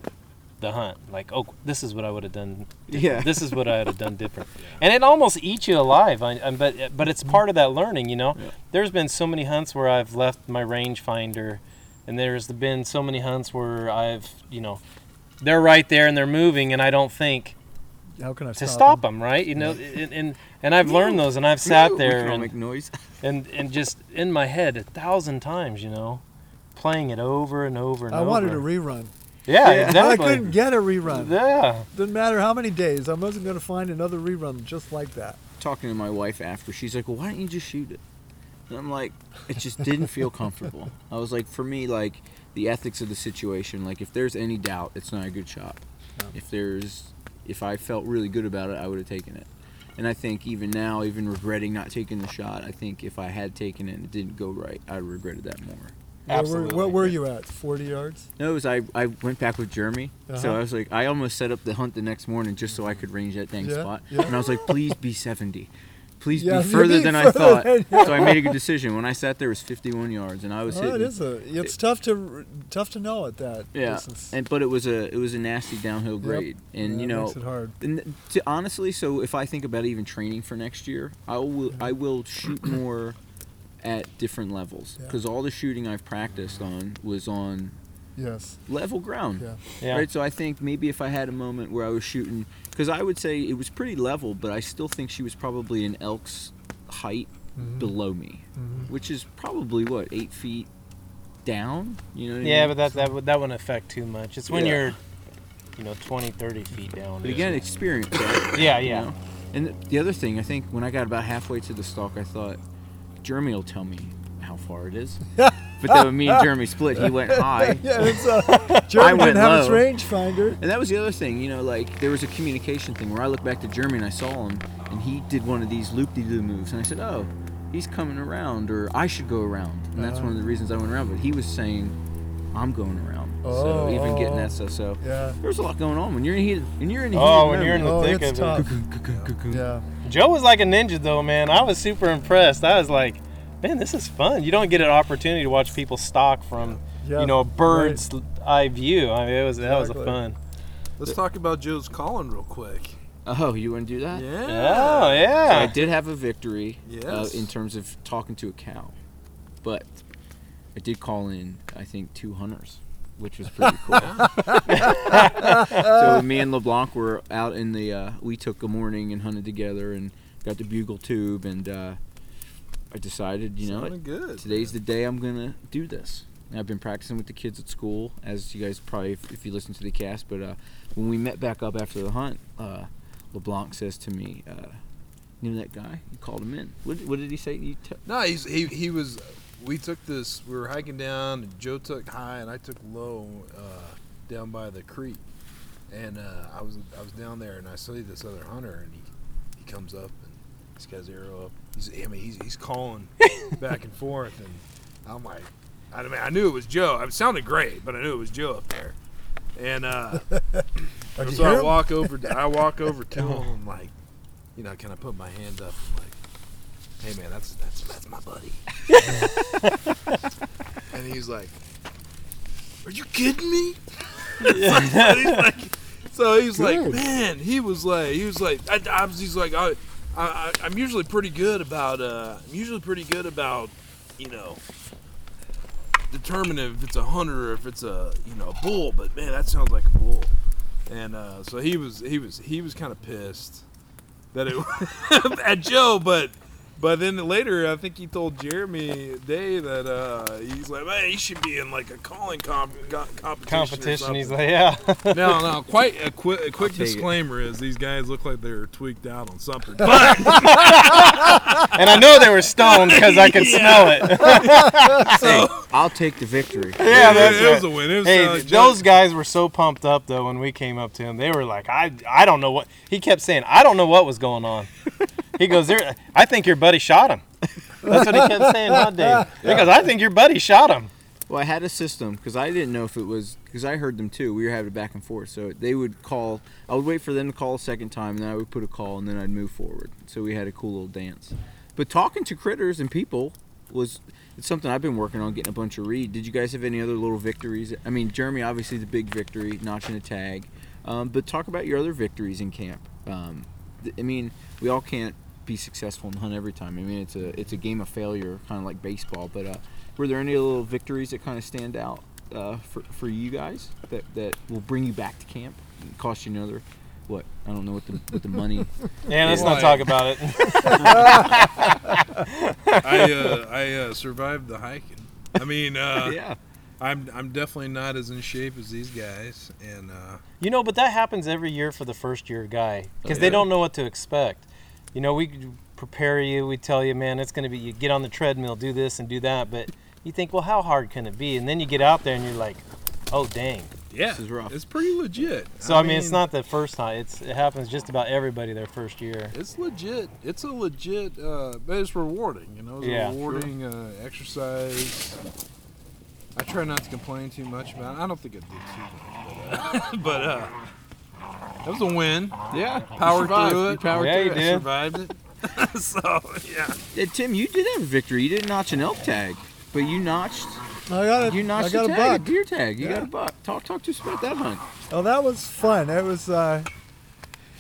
Speaker 4: the hunt. Like, oh, this is what I would have done. different.
Speaker 1: Yeah.
Speaker 4: This is what I would have done different. yeah. And it almost eats you alive. I, I, but but it's part of that learning, you know.
Speaker 1: Yeah.
Speaker 4: There's been so many hunts where I've left my rangefinder, and there's been so many hunts where I've, you know, they're right there and they're moving, and I don't think
Speaker 2: How can I
Speaker 4: to
Speaker 2: stop,
Speaker 4: stop
Speaker 2: him?
Speaker 4: them, right? You know, and, and and I've learned those, and I've sat there and
Speaker 1: make noise.
Speaker 4: and and just in my head a thousand times, you know, playing it over and over and over.
Speaker 2: I
Speaker 4: over.
Speaker 2: wanted a rerun.
Speaker 4: yeah,
Speaker 1: Yeah.
Speaker 4: exactly.
Speaker 2: I couldn't get a rerun.
Speaker 4: yeah,
Speaker 2: Didn't matter how many days. I wasn't going to find another rerun just like that.
Speaker 1: Talking to my wife after, she's like, "Well, why don't you just shoot it?" And I'm like, "It just didn't feel comfortable." I was like, "For me, like the ethics of the situation, like if there's any doubt, it's not a good shot.
Speaker 2: Yeah.
Speaker 1: If there's, if I felt really good about it, I would have taken it." And I think even now, even regretting not taking the shot, I think if I had taken it and it didn't go right, I regretted that more.
Speaker 2: Where were,
Speaker 4: Absolutely.
Speaker 2: what were you at? 40 yards?
Speaker 1: No, it was I, I went back with Jeremy. So
Speaker 2: Uh-huh.
Speaker 1: I was like, I almost set up the hunt the next morning just so I could range that dang
Speaker 2: Yeah,
Speaker 1: spot.
Speaker 2: yeah.
Speaker 1: And I was like, please be 70. Please
Speaker 2: Yeah,
Speaker 1: be further than I thought.
Speaker 2: than-
Speaker 1: so I made a good decision. When I sat there, it was 51 yards, and I was
Speaker 2: Oh,
Speaker 1: hitting.
Speaker 2: it is a. It's tough to tough to know at that
Speaker 1: Yeah,
Speaker 2: distance.
Speaker 1: and but it was a it was a nasty downhill grade, and
Speaker 2: Yeah,
Speaker 1: you know,
Speaker 2: makes it hard.
Speaker 1: and to, honestly, so if I think about even training for next year, I will I will shoot more at different levels
Speaker 2: Yeah.
Speaker 1: because all the shooting I've practiced on was on
Speaker 2: Yes.
Speaker 1: level ground.
Speaker 2: Yeah.
Speaker 4: Yeah.
Speaker 1: Right, so I think maybe if I had a moment where I was shooting, because I would say it was pretty level, but I still think she was probably an elk's height
Speaker 2: Mhm.
Speaker 1: below me,
Speaker 2: Mhm.
Speaker 1: which is probably what eight feet down. You know? What I
Speaker 4: Yeah,
Speaker 1: mean?
Speaker 4: but that that would that wouldn't affect too much. It's when
Speaker 1: Yeah.
Speaker 4: you're, you know, 20, 30 feet down.
Speaker 1: But again, experience. Right?
Speaker 4: Yeah,
Speaker 1: you
Speaker 4: yeah.
Speaker 1: know? And the other thing, I think when I got about halfway to the stalk, I thought Jeremy will tell me how far it is. but then when me and Jeremy split, he went high.
Speaker 2: yeah, it's uh, Jeremy
Speaker 1: went
Speaker 2: didn't have his
Speaker 1: low.
Speaker 2: rangefinder.
Speaker 1: And that was the other thing, you know, like there was a communication thing where I looked back to Jeremy and I saw him, and he did one of these loop-de-loo moves, and I said, "Oh, he's coming around, or I should go around." And that's one of the reasons I went around. But he was saying, "I'm going around." so even getting
Speaker 2: Oh.
Speaker 1: that stuff, so
Speaker 2: Yeah.
Speaker 1: there's a lot going on when you're in heat. When you're in the heat
Speaker 4: Oh,
Speaker 1: of
Speaker 4: when you're in the.
Speaker 2: Oh,
Speaker 4: thick
Speaker 2: it's
Speaker 4: of it.
Speaker 2: tough. Yeah.
Speaker 4: Joe was like a ninja though, man. I was super impressed. I was like, man, this is fun. You don't get an opportunity to watch people stalk from,
Speaker 2: Yeah,
Speaker 4: you know, a bird's eye view. I mean, it was that was a fun.
Speaker 3: Let's talk about Joe's calling real quick.
Speaker 1: Oh, you want to do that?
Speaker 3: Yeah.
Speaker 4: Oh
Speaker 1: So I did have a victory uh, in terms of talking to a cow, but I did call in I think two hunters, which was pretty cool. so me and LeBlanc were out in the. Uh, we took a morning and hunted together and got the bugle tube and uh, I decided you know
Speaker 3: good.
Speaker 1: today's the day I'm gonna do this. And I've been practicing with the kids at school, as you guys probably if, if you listen to the cast. But uh, when we met back up after the hunt, uh, LeBlanc says to me. Uh, you know that guy? You called him in. What, what did he say? You t-
Speaker 3: No, he's he he was. We took this. We were hiking down, and Joe took high, and I took low, uh, down by the creek. And uh, I was I was down there, and I saw this other hunter, and he he comes up, and he's got his arrow up. He's I mean he's he's calling back and forth, and I'm like, I mean I knew it was Joe. It sounded great, but I knew it was Joe up there. And uh, so I
Speaker 2: him?
Speaker 3: walk over. I walk over to him, and like, you know, kind of put my hand up, and like, hey man, that's that's that's my buddy. and he's like, "Are you kidding me?" Like- he's like- so he's like, "Man," he was like, he was like, I, I was, he's like, I, I, I'm usually pretty good about, uh, I'm usually pretty good about, you know, determining if it's a hunter or if it's a, you know, a bull. But man, that sounds like a bull. And uh, so he was, he was, he was kind of pissed that it at Joe, but but then later I think he told Jeremy Day that uh, he's like, man, he should be in like a calling comp- competition.
Speaker 4: Competition. He's like, yeah.
Speaker 3: no, no. Quite a, qui- a quick
Speaker 1: take it.
Speaker 3: disclaimer is these guys look like they're tweaked out on something. But
Speaker 4: and I know they were stoned because I could smell it.
Speaker 1: hey, I'll take the victory.
Speaker 4: yeah, that's
Speaker 3: it, was
Speaker 4: right.
Speaker 3: a win. It was,
Speaker 4: Hey,
Speaker 3: uh,
Speaker 4: th- those guys were so pumped up though when we came up to him. They were like, "I, I don't know what." He kept saying, "I don't know what was going on." He goes, "There, I think your buddy shot him." That's what he kept saying, huh, Dave? Because I think your buddy shot him.
Speaker 1: Well, I had a system because I didn't know if it was because I heard them too. We were having a back and forth, so they would call. I would wait for them to call a second time, and then I would put a call, and then I'd move forward. So we had a cool little dance. But talking to critters and people was it's something I've been working on getting a bunch of read. Did you guys have any other little victories? I mean, Jeremy obviously the big victory, notching a tag. Um, but talk about your other victories in camp. Um, I mean, we all can't be successful and hunt every time. I mean, it's a it's a game of failure, kind of like baseball. But uh, were there any little victories that kind of stand out uh, for, for you guys that, that will bring you back to camp and cost you another what I don't know what the what the money
Speaker 4: Yeah, let's not talk about it.
Speaker 3: I uh, I uh, survived the hiking. I mean, uh,
Speaker 1: yeah
Speaker 3: I'm I'm definitely not as in shape as these guys, and uh,
Speaker 4: You know, but that happens every year for the first year guy because
Speaker 1: Oh,
Speaker 4: they don't know what to expect. You know, we prepare you, we tell you, man, it's going to be you get on the treadmill, do this and do that, but you think, well, how hard can it be? And then you get out there and you're like, oh dang.
Speaker 3: yeah,
Speaker 1: This is rough.
Speaker 3: It's pretty legit.
Speaker 4: So I, mean, it's not the first time. It's it happens just about everybody their first year.
Speaker 3: It's legit. It's a legit, uh, but it's rewarding. You know, it's
Speaker 4: Yeah,
Speaker 3: a rewarding uh, exercise. I try not to complain too much about. it. I don't think I did too much, but uh, but uh, that was a win.
Speaker 1: yeah
Speaker 3: Powered
Speaker 1: survived.
Speaker 3: through
Speaker 1: You
Speaker 3: it.
Speaker 1: powered
Speaker 4: Yeah,
Speaker 1: through
Speaker 4: you
Speaker 1: it.
Speaker 4: did.
Speaker 3: Survived it. so yeah,
Speaker 1: Yeah, Tim, you did have a victory. You didn't notch an elk tag, but you notched
Speaker 2: I got a,
Speaker 1: you
Speaker 2: I
Speaker 1: notched
Speaker 2: got
Speaker 1: a
Speaker 2: a
Speaker 1: tag, a
Speaker 2: buck.
Speaker 1: deer tag. You got a buck. Talk talk to us about that hunt.
Speaker 2: Oh, that was fun. It was uh,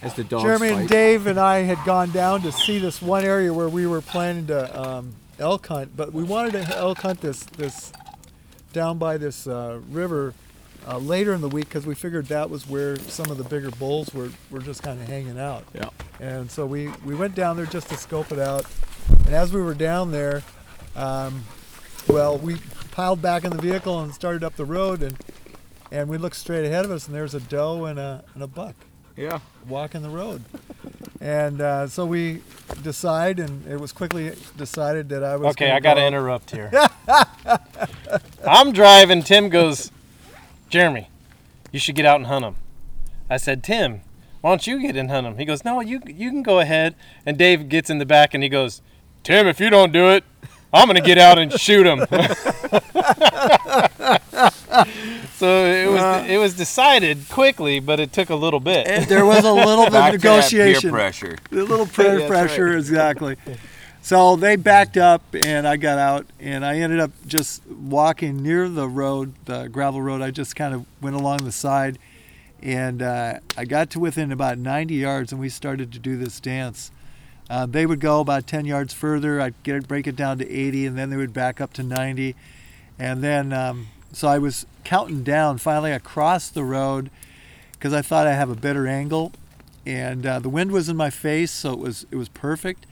Speaker 1: As the dogs
Speaker 2: Jeremy
Speaker 1: fight.
Speaker 2: and Dave and I had gone down to see this one area where we were planning to um, elk hunt, but we wanted to elk hunt this this down by this uh, river uh, later in the week because we figured that was where some of the bigger bulls were, were just kind of hanging out.
Speaker 1: Yeah.
Speaker 2: And so we, we went down there just to scope it out. And as we were down there, um, well, we piled back in the vehicle and started up the road, and and we looked straight ahead of us, and there's a doe and a and a buck
Speaker 1: Yeah.
Speaker 2: walking the road. And uh, so we decide, and it was quickly decided that I was.
Speaker 4: Okay, I got to interrupt here. I'm driving. Tim goes, Jeremy, you should get out and hunt them. I said, Tim, why don't you get and hunt them? He goes, No, you you can go ahead. And Dave gets in the back and he goes, Tim, if you don't do it, I'm gonna get out and shoot him. so it was uh. it was decided quickly, but it took a little bit.
Speaker 2: There was a little bit of
Speaker 5: to that peer
Speaker 2: negotiation.
Speaker 5: pressure.
Speaker 2: a little peer
Speaker 1: That's
Speaker 2: pressure, exactly. So they backed up, and I got out, and I ended up just walking near the road, the gravel road. I just kind of went along the side, and uh, I got to within about 90 yards, and we started to do this dance. Uh, they would go about 10 yards further. I'd get it, break it down to 80, and then they would back up to 90, and then um, so I was counting down. Finally, I crossed the road because I thought I have a better angle, and uh, the wind was in my face, so it was it was perfect.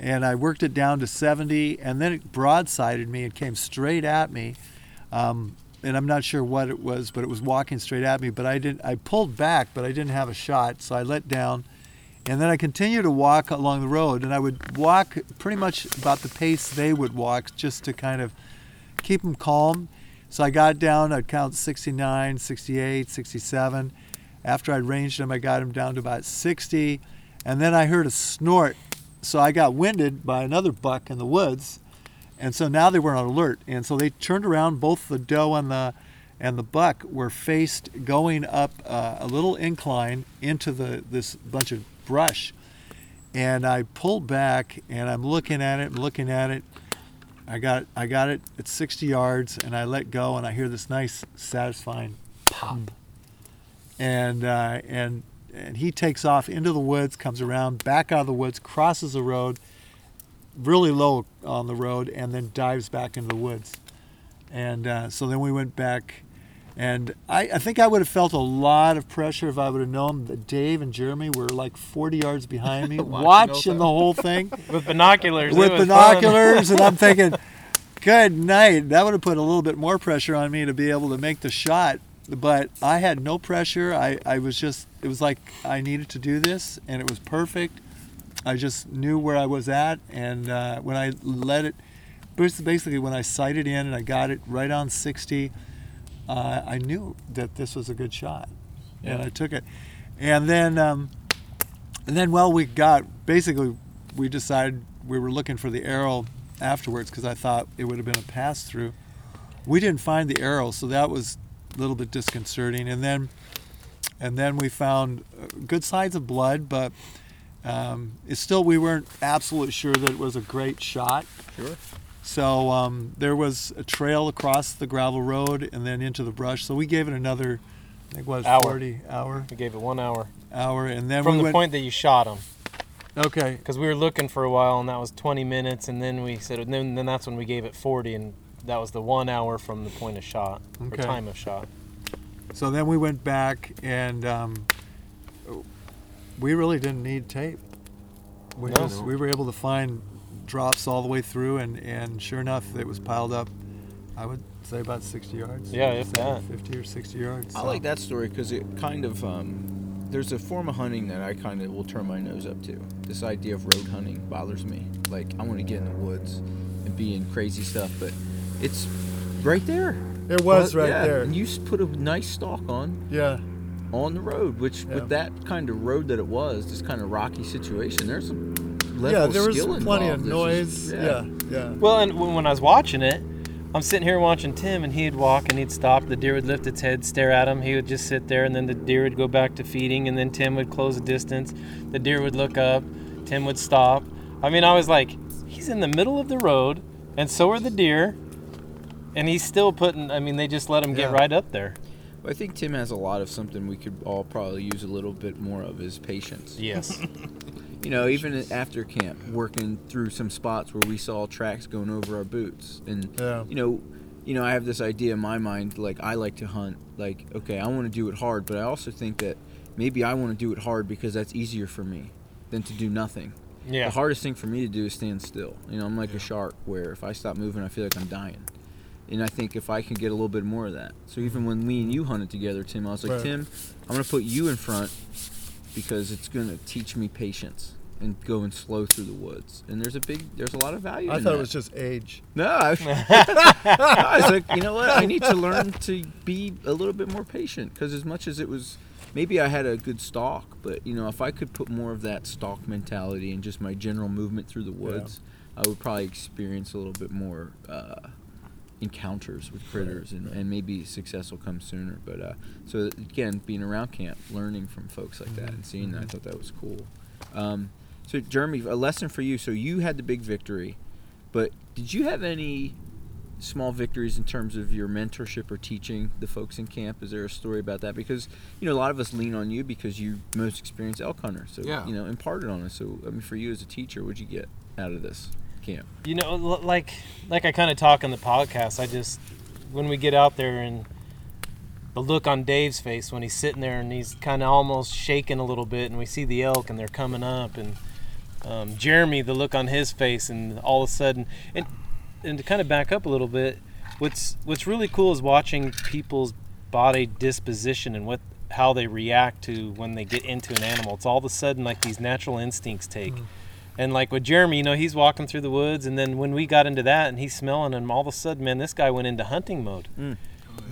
Speaker 2: And I worked it down to 70, and then it broadsided me. It came straight at me, um, and I'm not sure what it was, but it was walking straight at me. But I didn't. I pulled back, but I didn't have a shot, so I let down, and then I continued to walk along the road, and I would walk pretty much about the pace they would walk, just to kind of keep them calm. So I got down. I'd count 69, 68, 67. After I'd ranged them, I got them down to about 60, and then I heard a snort. So I got winded by another buck in the woods, and so now they were on alert. And so they turned around. Both the doe and the and the buck were faced going up uh, a little incline into the this bunch of brush. And I pulled back, and I'm looking at it, I'm looking at it. I got I got it at 60 yards, and I let go, and I hear this nice, satisfying pop. And uh, and and he takes off into the woods, comes around back out of the woods, crosses the road, really low on the road, and then dives back into the woods. And uh, so then we went back, and I, I think I would have felt a lot of pressure if I would have known that Dave and Jeremy were like 40 yards behind me,
Speaker 1: Watching
Speaker 2: watching,
Speaker 1: the
Speaker 2: the whole thing
Speaker 4: With binoculars.
Speaker 2: with binoculars, and I'm thinking, good night. That would have put a little bit more pressure on me to be able to make the shot. But I had no pressure. I, I was just, it was like I needed to do this, and it was perfect. I just knew where I was at, and uh, when I let it, basically when I sighted in and I got it right on 60, uh, I knew that this was a good shot, and I took it. And then, um, and then, well, we got basically we decided we were looking for the arrow afterwards because I thought it would have been a pass through. We didn't find the arrow, so that was a little bit disconcerting. And then, and then we found uh, good signs of blood, but um, it's still we weren't absolutely sure that it was a great shot.
Speaker 1: Sure.
Speaker 2: So um, there was a trail across the gravel road and then into the brush. So we gave it another, I think what
Speaker 4: Hour.
Speaker 2: 40 hour
Speaker 4: We gave it one hour
Speaker 2: hour, and then
Speaker 4: from
Speaker 2: we
Speaker 4: the
Speaker 2: went.
Speaker 4: point that you shot him.
Speaker 2: Okay,
Speaker 4: because we were looking for a while and that was 20 minutes and then we said and then, then that's when we gave it 40 and that was the one hour from the point of shot
Speaker 2: Okay.
Speaker 4: or time of shot
Speaker 2: So then we went back and um, we really didn't need tape. We,
Speaker 4: No.
Speaker 2: just, we were able to find drops all the way through, and, and sure enough, it was piled up. I would say about 60 yards.
Speaker 4: Yeah, if that.
Speaker 2: 50 or 60 yards.
Speaker 1: I like that story because it kind of um, there's a form of hunting that I kind of will turn my nose up to. This idea of road hunting bothers me. Like I want to get in the woods and be in crazy stuff, but it's right there.
Speaker 2: It was
Speaker 1: Well,
Speaker 2: right
Speaker 1: yeah,
Speaker 2: there.
Speaker 1: And you put a nice stalk on
Speaker 2: yeah.
Speaker 1: on the road, which
Speaker 2: Yeah.
Speaker 1: with that kind of road that it was, this kind of rocky situation, there's some level
Speaker 2: Yeah,
Speaker 1: of
Speaker 2: there was plenty
Speaker 1: involved.
Speaker 2: of
Speaker 1: There's just-
Speaker 2: noise. yeah, yeah.
Speaker 4: well and when when i was watching it i'm sitting here watching tim and he'd walk and he'd stop the deer would lift its head stare at him he would just sit there and then the deer would go back to feeding and then tim would close the distance the deer would look up tim would stop I mean, I was like, he's in the middle of the road, and so are the deer, and he's still putting. I mean, they just let him get
Speaker 2: Yeah.
Speaker 4: right up there.
Speaker 1: I think Tim has a lot of something we could all probably use a little bit more of his patience.
Speaker 4: Yes.
Speaker 1: You know, even after camp, working through some spots where we saw tracks going over our boots, and
Speaker 2: Yeah.
Speaker 1: you know, you know, I have this idea in my mind. Like I like to hunt. Like okay, I want to do it hard, but I also think that maybe I want to do it hard because that's easier for me than to do nothing.
Speaker 4: yeah.
Speaker 1: The hardest thing for me to do is stand still. You know, I'm like a shark where if I stop moving, I feel like I'm dying. And I think if I can get a little bit more of that. So even when me and you hunted together, Tim, I was like,
Speaker 2: Right.
Speaker 1: Tim, I'm gonna put you in front because it's gonna teach me patience and going slow through the woods. And there's a big, there's a lot of value.
Speaker 2: I
Speaker 1: in
Speaker 2: thought
Speaker 1: that.
Speaker 2: it was just age.
Speaker 1: No, I, I was like, you know what? I need to learn to be a little bit more patient because as much as it was, maybe I had a good stalk, but you know, if I could put more of that stalk mentality and just my general movement through the woods, I would probably experience a little bit more uh, encounters with critters, and, and maybe success will come sooner. But uh, so again, being around camp, learning from folks like that, and seeing that, I thought that was cool. Um, so Jeremy, a lesson for you. So you had the big victory, but did you have any small victories in terms of your mentorship or teaching the folks in camp? Is there a story about that? Because you know a lot of us lean on you because you're most experienced elk hunter. So
Speaker 3: Yeah.
Speaker 1: you know imparted on us. So I mean, for you as a teacher, what'd you get out of this camp?
Speaker 4: You know, like like I kind of talk on the podcast. I just when we get out there and the look on Dave's face when he's sitting there and he's kind of almost shaking a little bit, and we see the elk and they're coming up, and um, Jeremy, the look on his face, and all of a sudden, and and to kind of back up a little bit, what's what's really cool is watching people's body disposition and what how they react to when they get into an animal. It's all of a sudden like these natural instincts take. And like with Jeremy, you know, he's walking through the woods, and then when we got into that, and he's smelling them, all of a sudden, man, this guy went into hunting mode.
Speaker 1: Mm.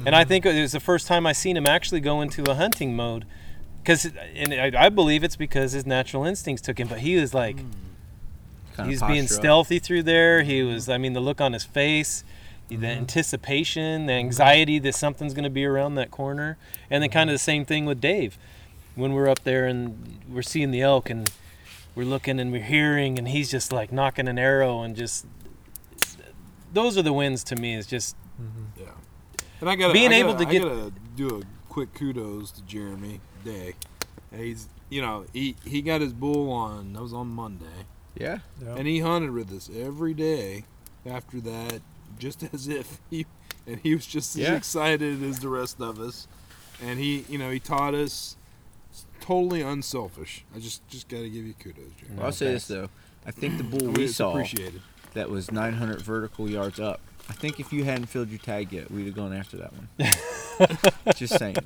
Speaker 4: And I think it was the first time I seen him actually go into a hunting mode, because, and I, I believe it's because his natural instincts took him. But he was like, mm.
Speaker 1: Kind
Speaker 4: he's
Speaker 1: of
Speaker 4: being
Speaker 1: posture up?
Speaker 4: stealthy through there. He mm-hmm. was, I mean, the look on his face, the mm-hmm. anticipation, the mm-hmm. anxiety that something's going to be around that corner, and then kind of the same thing with Dave. When we're up there and we're seeing the elk and we're looking and we're hearing, and he's just like nocking an arrow and just. Those are the wins to me. Is just mm-hmm.
Speaker 3: Yeah. And I got
Speaker 4: Being
Speaker 3: I
Speaker 4: able
Speaker 3: gotta,
Speaker 4: to get-
Speaker 3: I gotta do a quick kudos to Jeremy Day. He's you know he he got his bull on that was on Monday,
Speaker 1: Yeah.
Speaker 2: Yeah.
Speaker 3: and he hunted with us every day after that, just as if he and he was just as
Speaker 1: Yeah.
Speaker 3: excited as the rest of us, and he you know he taught us totally unselfish. I just just got to give you kudos, Jeremy.
Speaker 1: Well, I'll say this though. I think the bull we saw that was 900 vertical yards up. I think if you hadn't filled your tag yet, we'd have gone after that one. Just saying.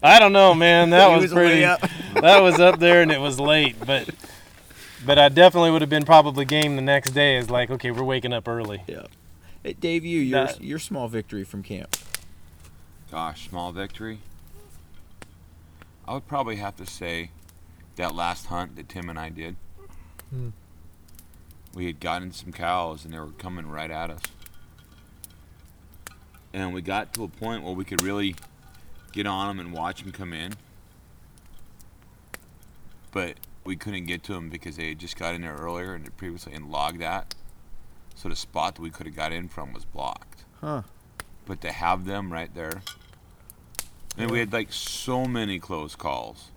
Speaker 4: I don't know, man. That
Speaker 1: He
Speaker 4: was, pretty.
Speaker 1: up.
Speaker 4: that was up there and it was late, but but I definitely would have been probably game the next day. Is like, okay, we're waking up early.
Speaker 1: Yeah. Hey, Dave, you your
Speaker 4: That-
Speaker 1: your small victory from camp.
Speaker 5: Gosh, small victory. I would probably have to say that last hunt that Tim and I did.
Speaker 2: Hmm.
Speaker 5: We had gotten some cows and they were coming right at us. And we got to a point where we could really get on them and watch them come in. But we couldn't get to them because they had just got in there earlier and previously and logged that. So the spot that we could have got in from was blocked
Speaker 1: Huh.
Speaker 5: but to have them right there. And we had like so many close calls.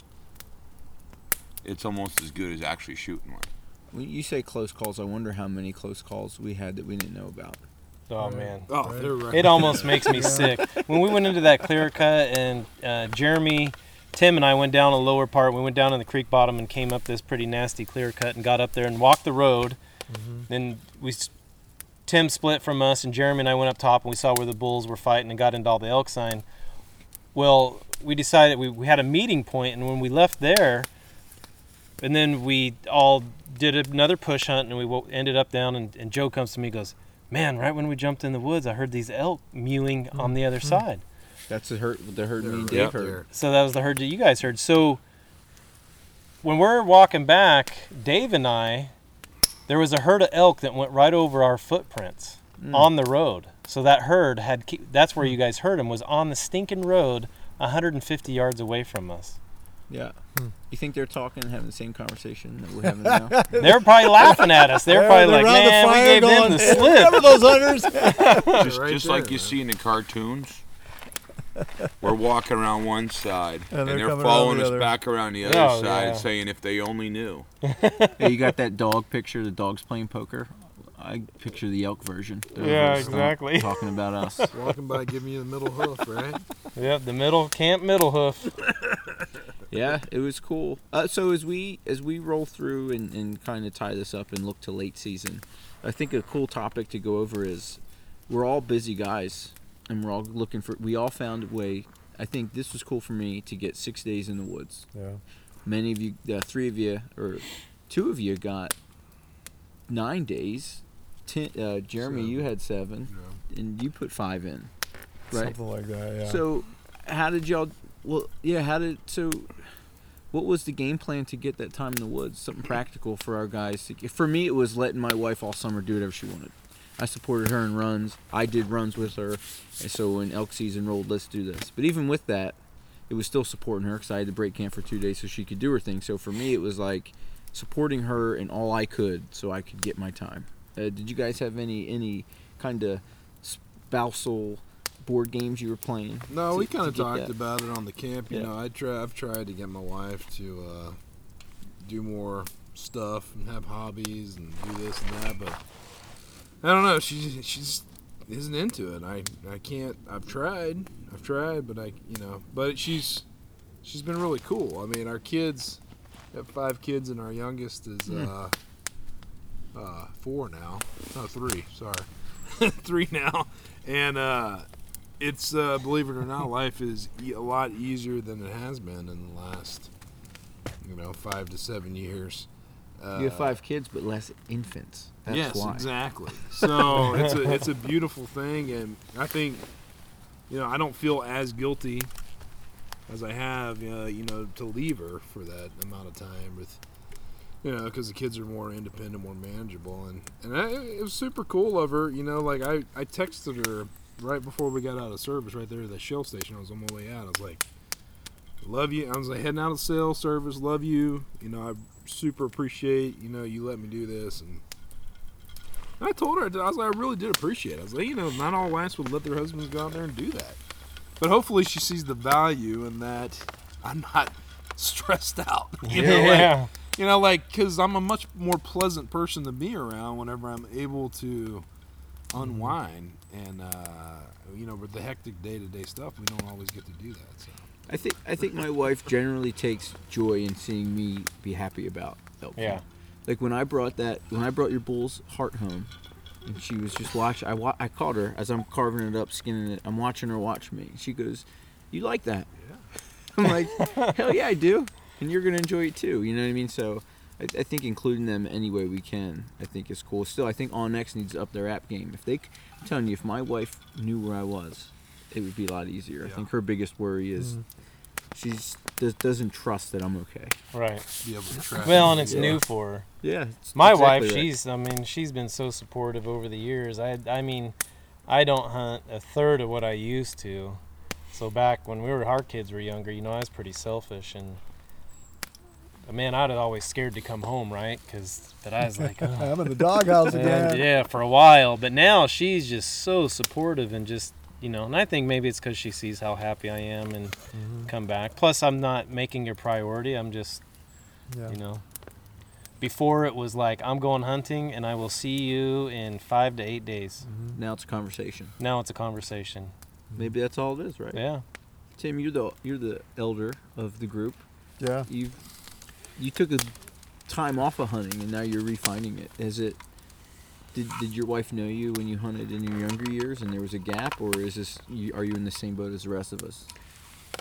Speaker 5: It's almost as good as actually shooting one.
Speaker 1: When you say close calls, I wonder how many close calls we had that we didn't know about.
Speaker 4: Oh
Speaker 2: Right.
Speaker 4: man,
Speaker 3: Oh,
Speaker 2: Right.
Speaker 3: they're right.
Speaker 4: it almost makes me sick. When we went into that clear cut and uh, Jeremy, Tim, and I went down a lower part. We went down in the creek bottom and came up this pretty nasty clear cut and got up there and walked the road. Then we, Tim split from us and Jeremy and I went up top and we saw where the bulls were fighting and got into all the elk sign. Well, we decided we, we had a meeting point and when we left there, and then we all did another push hunt and we wo- ended up down and, and Joe comes to me and goes, man, right when we jumped in the woods, I heard these elk mewing on the other side.
Speaker 1: That's the herd. The herd me and Dave
Speaker 3: right
Speaker 1: heard.
Speaker 3: there.
Speaker 4: So that was the herd that you guys heard. So when we're walking back, Dave and I, there was a herd of elk that went right over our footprints
Speaker 1: Mm.
Speaker 4: on the road. So that herd had that's where you guys heard him, was on the stinking road 150 yards away from us.
Speaker 1: Yeah.
Speaker 2: Hmm.
Speaker 1: You think they're talking and having the same conversation that we're having now?
Speaker 4: They're probably laughing at us. They're
Speaker 2: They're-
Speaker 4: probably
Speaker 2: they're
Speaker 4: like,
Speaker 2: around the
Speaker 4: man, we
Speaker 2: fire
Speaker 4: gave them the slip.
Speaker 2: Remember those hunters?
Speaker 5: Just,
Speaker 3: Right
Speaker 5: just
Speaker 3: there,
Speaker 5: like you see in the cartoons. We're walking around one side,
Speaker 2: And
Speaker 5: and,
Speaker 2: they're
Speaker 5: they're, following
Speaker 2: the
Speaker 5: us
Speaker 2: other.
Speaker 5: back around the other
Speaker 4: Oh,
Speaker 5: side,
Speaker 4: yeah.
Speaker 5: saying if they only knew.
Speaker 1: hey, you got that dog picture? The dog's playing poker. I picture the elk version. They're
Speaker 4: Yeah,
Speaker 1: over the stump
Speaker 4: exactly.
Speaker 1: Talking about us.
Speaker 3: Walking by, giving you the middle hoof, right?
Speaker 4: Yep, the middle camp middle hoof.
Speaker 1: Yeah, it was cool. Uh, so as we as we roll through and, and kind of tie this up and look to late season, I think a cool topic to go over is we're all busy guys and we're all looking for. We all found a way. I think this was cool for me to get six days in the woods.
Speaker 2: Yeah.
Speaker 1: Many of you, uh, three of you, or two of you got nine days. Ten, uh, Jeremy, you had seven,
Speaker 3: Yeah.
Speaker 1: and you put five in, right?
Speaker 2: Something like that, yeah.
Speaker 1: So, how did y'all? Well, yeah. How did so? What was the game plan to get that time in the woods? Something practical for our guys. To, for me, it was letting my wife all summer do whatever she wanted. I supported her in runs. I did runs with her, and so when elk season rolled, let's do this. But even with that, it was still supporting her because I had to break camp for two days so she could do her thing. So for me, it was like supporting her in all I could so I could get my time. Uh, did you guys have any any kind of spousal board games you were playing?
Speaker 3: No,
Speaker 1: to-
Speaker 3: we kind of talked
Speaker 1: that?
Speaker 3: about it on the camp. You
Speaker 1: Yeah.
Speaker 3: know, I try. I've tried to get my wife to uh, do more stuff and have hobbies and do this and that, but I don't know. She she's isn't into it. I I can't. I've tried. I've tried, but I you know. But she's she's been really cool. I mean, our kids we have five kids, and our youngest is
Speaker 1: Hmm.
Speaker 3: uh, uh, four now. No, three. Sorry, three now, and uh, it's uh, believe it or not, life is e- a lot easier than it has been in the last, you know, five to seven years. Uh,
Speaker 1: You have five kids, but less infants. That's
Speaker 3: yes,
Speaker 1: why.
Speaker 3: exactly. So it's a it's a beautiful thing, and I think, you know, I don't feel as guilty as I have, uh, you know, to leave her for that amount of time with. You know, because the kids are more independent, more manageable, and and I, it was super cool of her. You know, like I I texted her right before we got out of service, right there at the Shell station. I was on my way out. I was like, "Love you." I was like heading out of sales service. Love you. You know, I super appreciate you know you let me do this, and I told her I was like I really did appreciate. it. I was like, you know, not all wives would let their husbands go out there and do that, but hopefully she sees the value in that. I'm not stressed out. You know, like,
Speaker 4: yeah.
Speaker 3: You know, like because I'm a much more pleasant person to be around whenever I'm able to unwind and uh, you know with the hectic day-to-day stuff we don't always get to do that so
Speaker 1: I think I think my wife generally takes joy in seeing me be happy about elk.
Speaker 4: Yeah.
Speaker 1: Like when I brought that when I brought your bull's heart home, and she was just watching. I wa- I caught her as I'm carving it up, skinning it. I'm watching her watch me. She goes, "You like that?"
Speaker 3: Yeah.
Speaker 1: I'm like, "Hell yeah, I do." And you're gonna enjoy it too. You know what I mean? So. I, I think including them any way we can, I think is cool. Still, I think OnX needs to up their app game. If they, c- I'm telling you, if my wife knew where I was, it would be a lot easier. I think her biggest worry is
Speaker 2: Mm.
Speaker 1: she's does, doesn't trust that I'm okay.
Speaker 4: Right.
Speaker 3: be able to track
Speaker 4: Well, and it's
Speaker 1: Yeah.
Speaker 4: new for her.
Speaker 1: Yeah,
Speaker 4: My wife, she's, I mean, she's been so supportive over the years. I, I mean, I don't hunt a third of what I used to. So back when we were, our kids were younger, you know, I was pretty selfish and. Man, I'd always scared to come home, right? Because, that I was like, "Ugh."
Speaker 2: I'm in the doghouse
Speaker 4: And,
Speaker 2: again.
Speaker 4: yeah, for a while. But now she's just so supportive and just, you know, and I think maybe it's because she sees how happy I am and
Speaker 2: Mhm.
Speaker 4: come back. Plus, I'm not making your priority. I'm just,
Speaker 2: Yeah.
Speaker 4: you know, before it was like, I'm going hunting and I will see you in five to eight days.
Speaker 2: Mhm.
Speaker 1: now it's a conversation.
Speaker 4: Now it's a conversation.
Speaker 1: Maybe that's all it is, right?
Speaker 4: Yeah.
Speaker 1: Tim, you're the you're the elder of the group.
Speaker 2: Yeah.
Speaker 1: You you took a time off of hunting and now you're refining it. Is it did, did your wife know you when you hunted in your younger years and there was a gap, or is this are you in the same boat as the rest of us?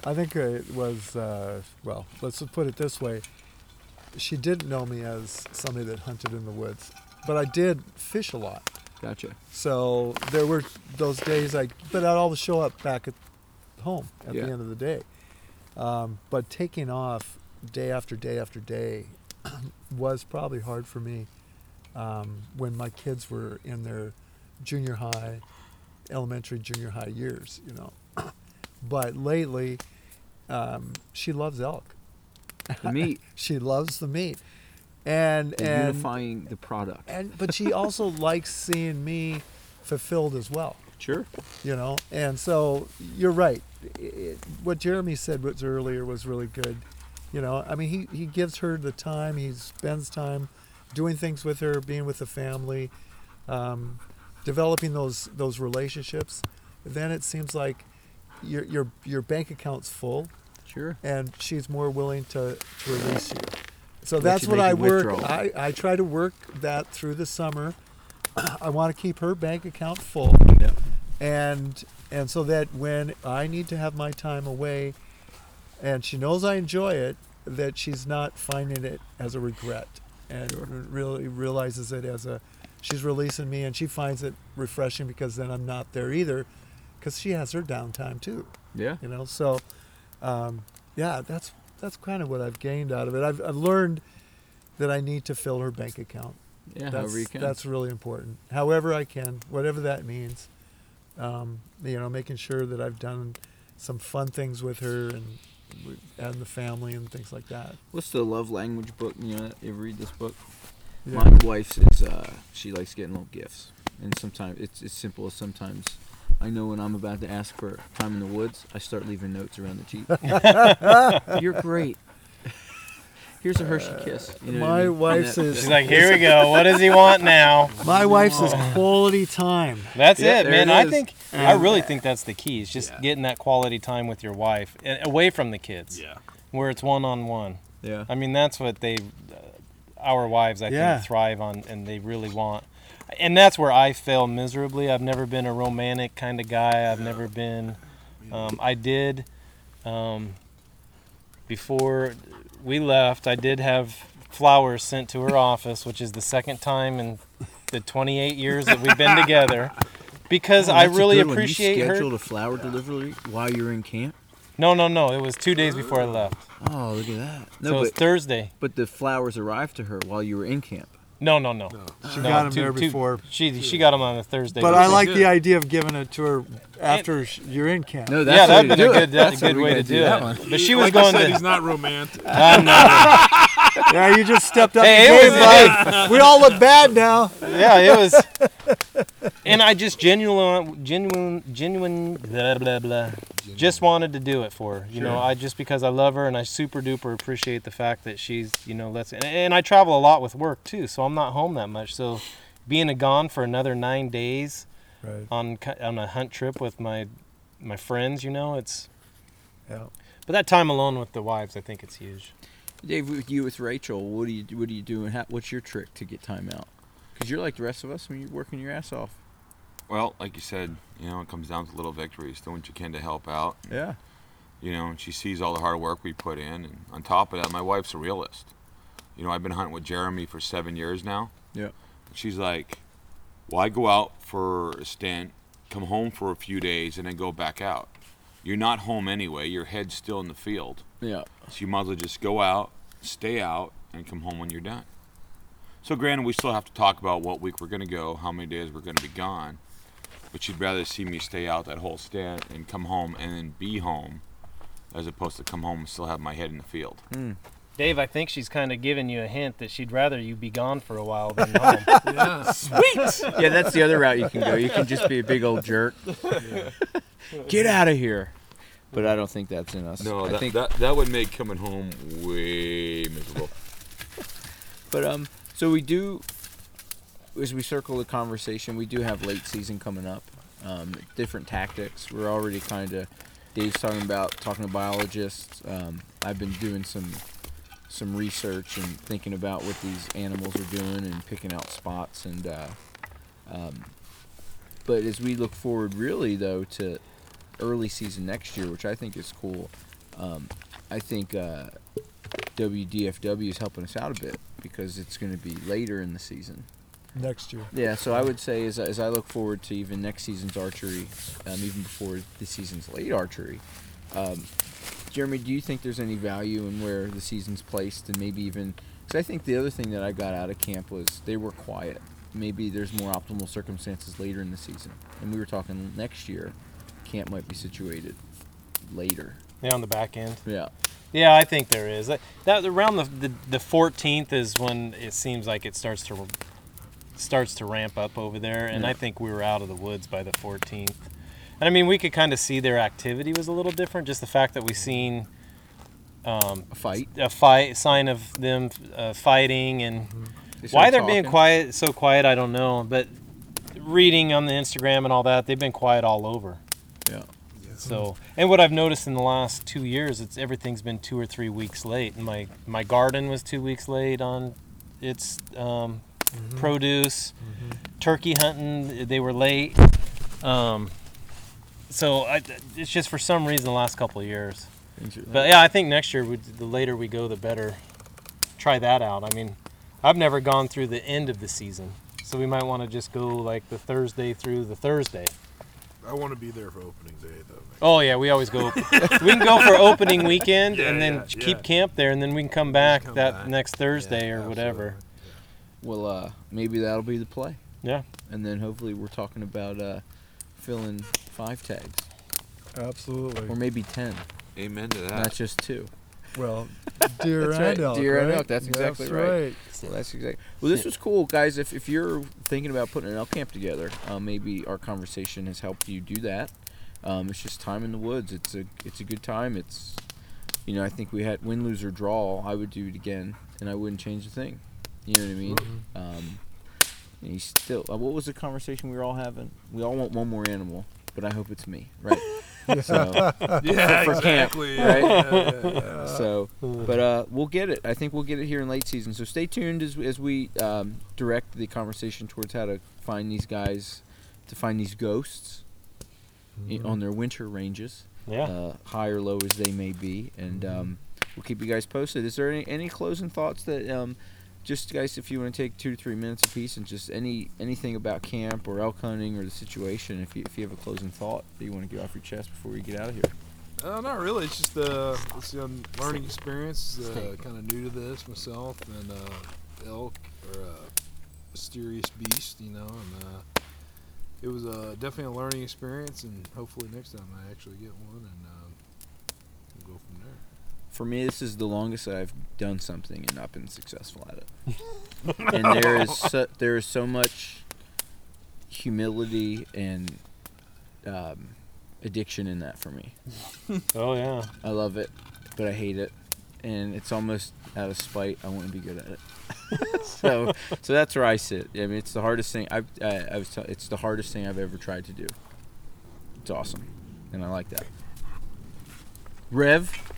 Speaker 2: I think it was, uh, well, let's put it this way. She didn't know me as somebody that hunted in the woods, but I did fish a lot.
Speaker 1: Gotcha.
Speaker 2: So there were those days I, but I'd always show up back at home at
Speaker 1: Yeah.
Speaker 2: the end of the day. Um, but taking off day after day after day was probably hard for me um, when my kids were in their junior high, elementary, junior high years, you know. but lately, um, she loves elk.
Speaker 1: The meat.
Speaker 2: She loves the meat, and
Speaker 1: and
Speaker 2: and
Speaker 1: unifying the product.
Speaker 2: and but she also likes seeing me fulfilled as well.
Speaker 1: Sure.
Speaker 2: you know and so you're right it, what jeremy said was earlier was really good you know i mean he, he gives her the time he spends time doing things with her being with the family um, developing those those relationships then it seems like your your your bank account's full
Speaker 1: Sure.
Speaker 2: and she's more willing to, to release you. So
Speaker 1: Let
Speaker 2: that's
Speaker 1: you
Speaker 2: what I work.
Speaker 1: withdrawal.
Speaker 2: I, I try to work that through the summer. I want to keep her bank account full,
Speaker 1: Yeah.
Speaker 2: and and so that when I need to have my time away, and she knows I enjoy it, that she's not finding it as a regret, and really realizes it as a she's releasing me, and she finds it refreshing because then I'm not there either, because she has her downtime too
Speaker 1: Yeah.
Speaker 2: you know so um, yeah that's that's kind of what i've gained out of it I've, I've learned that i need to fill her bank account
Speaker 1: Yeah.
Speaker 2: that's,
Speaker 1: however you can.
Speaker 2: that's really important however i can whatever that means um, you know making sure that i've done some fun things with her and and the family and things like that
Speaker 1: What's the love language book? You know, you read this book?
Speaker 2: Yeah.
Speaker 1: My wife's is uh, she likes getting little gifts, and sometimes it's as simple as sometimes I know when I'm about to ask for time in the woods, I start leaving notes around the Jeep. You're great. Here's a Hershey kiss. You know what I
Speaker 2: my
Speaker 1: mean? And
Speaker 2: wife's
Speaker 1: that-
Speaker 2: is
Speaker 4: She's like, here we go. What does he want now?
Speaker 2: my wife's is quality time
Speaker 4: That's
Speaker 1: Yeah,
Speaker 4: it,
Speaker 1: there
Speaker 4: man.
Speaker 1: it
Speaker 4: I
Speaker 1: is.
Speaker 4: think I really think that's the key. Is just getting that quality time with your wife, and away from the kids,
Speaker 3: Yeah.
Speaker 4: where it's one on one.
Speaker 1: Yeah.
Speaker 4: I mean, that's what they, uh, our wives, I
Speaker 2: Yeah.
Speaker 4: think, thrive on, and they really want. And that's where I fail miserably. I've never been a romantic kind of guy. I've never been. Um, I did, um, before we left, I did have flowers sent to her office, which is the second time in the 28 years that we've been together. Because
Speaker 1: Oh,
Speaker 4: I really appreciate
Speaker 1: you
Speaker 4: her.
Speaker 1: scheduled a flower delivery while you were in camp.
Speaker 4: No, no, no. It was two days before I left.
Speaker 1: Oh, look at that.
Speaker 4: so
Speaker 1: No,
Speaker 4: it was
Speaker 1: but
Speaker 4: Thursday.
Speaker 1: but the flowers arrived to her while you were in camp.
Speaker 4: No, no, no.
Speaker 2: she
Speaker 4: No,
Speaker 2: got him
Speaker 4: two-
Speaker 2: there
Speaker 4: two-
Speaker 2: before
Speaker 4: She she got them on a Thursday.
Speaker 2: but i like
Speaker 3: good.
Speaker 2: the idea of giving it to her after sh you're in camp
Speaker 1: No,
Speaker 4: yeah,
Speaker 1: that's
Speaker 4: that'd
Speaker 1: the
Speaker 4: been
Speaker 1: way
Speaker 4: a
Speaker 1: to do
Speaker 4: good,
Speaker 1: it.
Speaker 4: a
Speaker 1: That's the
Speaker 4: good way
Speaker 1: gotta do
Speaker 4: do
Speaker 1: that
Speaker 4: it.
Speaker 1: one.
Speaker 4: But she was
Speaker 3: like
Speaker 4: going
Speaker 3: I said,
Speaker 4: to.
Speaker 3: he's not romantic.
Speaker 4: I'm not-
Speaker 2: yeah you just stepped up
Speaker 4: Hey,
Speaker 2: the
Speaker 4: it
Speaker 2: game,
Speaker 4: was-
Speaker 2: bud. we all look bad now
Speaker 4: yeah, it was. And I just genuine, genuine, genuine, blah blah blah. Just wanted to do it for her. You know, I just because I love her and I super duper appreciate the fact that she's, you know, let's. And, and I travel a lot with work too, so I'm not home that much. So being a gone for another nine days
Speaker 2: right
Speaker 4: on on a hunt trip with my my friends, you know, it's.
Speaker 2: yeah
Speaker 4: But that time alone with the wives, I think it's huge.
Speaker 1: Dave, with you with Rachel, what do you what do you do and how, what's your trick to get time out? Because you're like the rest of us when you're working your ass off.
Speaker 5: Well, like you said, you know, it comes down to little victories. Doing what you can to help out.
Speaker 1: Yeah.
Speaker 5: You know, and she sees all the hard work we put in. And on top of that, my wife's a realist. You know, I've been hunting with Jeremy for seven years now.
Speaker 1: Yeah.
Speaker 5: She's like, why go out for a stint, come home for a few days, and then go back out? You're not home anyway. Your head's still in the field.
Speaker 1: Yeah.
Speaker 5: So you might as well just go out, stay out, and come home when you're done. So granted, we still have to talk about what week we're going to go, how many days we're going to be gone. But she'd rather see me stay out that whole stand and come home and then be home, as opposed to come home and still have my head in the field.
Speaker 4: Dave, I think she's kind of giving you a hint that she'd rather you be gone for a while than home.
Speaker 3: yeah.
Speaker 1: Yeah, that's the other route you can go. You can just be a big old jerk. Get out of here. But I don't think that's in us.
Speaker 5: No,
Speaker 1: I
Speaker 5: that,
Speaker 1: think
Speaker 5: that that would make coming home way miserable.
Speaker 1: But um, so we do, as we circle the conversation, we do have late season coming up. Um, different tactics. We're already kind of. Dave's talking about talking to biologists. Um, I've been doing some some research and thinking about what these animals are doing and picking out spots and. Uh, um, but as we look forward, really though, to early season next year, which I think is cool. Um, I think uh, WDFW is helping us out a bit because it's going to be later in the season.
Speaker 2: Next year
Speaker 1: Yeah, so I would say as, as I look forward to even next season's archery, um, even before this season's late archery, um, Jeremy, do you think there's any value in where the season's placed and maybe even because I think the other thing that I got out of camp was they were quiet. Maybe there's more optimal circumstances later in the season, and we were talking next year, camp might be situated later.
Speaker 4: Yeah, on the back end.
Speaker 1: Yeah.
Speaker 4: Yeah, I think there is. That, that around the, the the 14th is when it seems like it starts to starts to ramp up over there, and
Speaker 1: Yeah.
Speaker 4: I think we were out of the woods by the 14th. And I mean, we could kind of see their activity was a little different. Just the fact that we seen um,
Speaker 1: A fight.
Speaker 4: a fight sign of them uh, fighting and
Speaker 1: They
Speaker 4: why they're being quiet so quiet I don't know but reading on the Instagram and all that they've been quiet all over
Speaker 1: Yeah.
Speaker 4: so and what I've noticed in the last two years it's everything's been two or three weeks late my my garden was two weeks late on its um, produce turkey hunting they were late um, so I, it's just for some reason the last couple of years but yeah, I think next year, we, the later we go, the better. Try that out. I mean, I've never gone through the end of the season, so we might want to just go like the Thursday through the Thursday.
Speaker 3: I want to be there for opening day though.
Speaker 4: Oh yeah, we always go. we can go for opening weekend
Speaker 3: Yeah,
Speaker 4: and then
Speaker 3: yeah,
Speaker 4: keep
Speaker 3: yeah.
Speaker 4: camp there, and then we can come back
Speaker 3: come
Speaker 4: that
Speaker 3: back.
Speaker 4: next Thursday
Speaker 3: Yeah,
Speaker 4: or whatever.
Speaker 3: Absolutely.
Speaker 1: Well, uh, maybe that'll be the play.
Speaker 4: Yeah.
Speaker 1: And then hopefully we're talking about uh, filling five tags,
Speaker 2: Absolutely.
Speaker 1: or maybe ten,
Speaker 5: Amen to that.
Speaker 1: not just two.
Speaker 2: Well, deer
Speaker 1: That's
Speaker 2: and
Speaker 1: right,
Speaker 2: elk.
Speaker 1: deer and elk, that's exactly
Speaker 2: That's
Speaker 1: right. So that's exactly. Well, this was cool, guys. If, if you're thinking about putting an elk camp together, uh, maybe our conversation has helped you do that. Um, it's just time in the woods. It's a it's a good time. It's you know I think we had win, lose or draw. I would do it again, and I wouldn't change a thing. You know what I mean? Um, and you still. Uh, what was the conversation we were all having? We all want one more animal, but I hope it's me, right? so
Speaker 3: Yeah,
Speaker 1: For- for camp,
Speaker 3: exactly.
Speaker 1: right?
Speaker 3: Yeah, yeah, yeah.
Speaker 1: so but uh, we'll get it. I think we'll get it here in late season. So stay tuned as, as we um, direct the conversation towards how to find these guys, to find these ghosts i- on their winter ranges,
Speaker 4: Yeah.
Speaker 1: uh, high or low as they may be, and um, we'll keep you guys posted. Is there any, any closing thoughts that um, just guys, if you want to take two to three minutes apiece and just any anything about camp or elk hunting or the situation, if you if you have a closing thought that you want to get off your chest before we get out of here.
Speaker 3: Uh, not really. It's just uh, it's a learning experience. Uh, kind of new to this myself, and uh, elk are a mysterious beast, you know. And uh, it was uh, definitely a learning experience, and hopefully next time I actually get one, and um, we'll go from there.
Speaker 1: For me, this is the longest I've done something and not been successful at it. and there is so, there is so much humility and um, addiction in that for me.
Speaker 4: Oh yeah.
Speaker 1: I love it, but I hate it, and it's almost out of spite. I want to be good at it. so so that's where I sit. I mean, it's the hardest thing I've I, I was. T- it's the hardest thing I've ever tried to do. It's awesome, and I like that. Rev,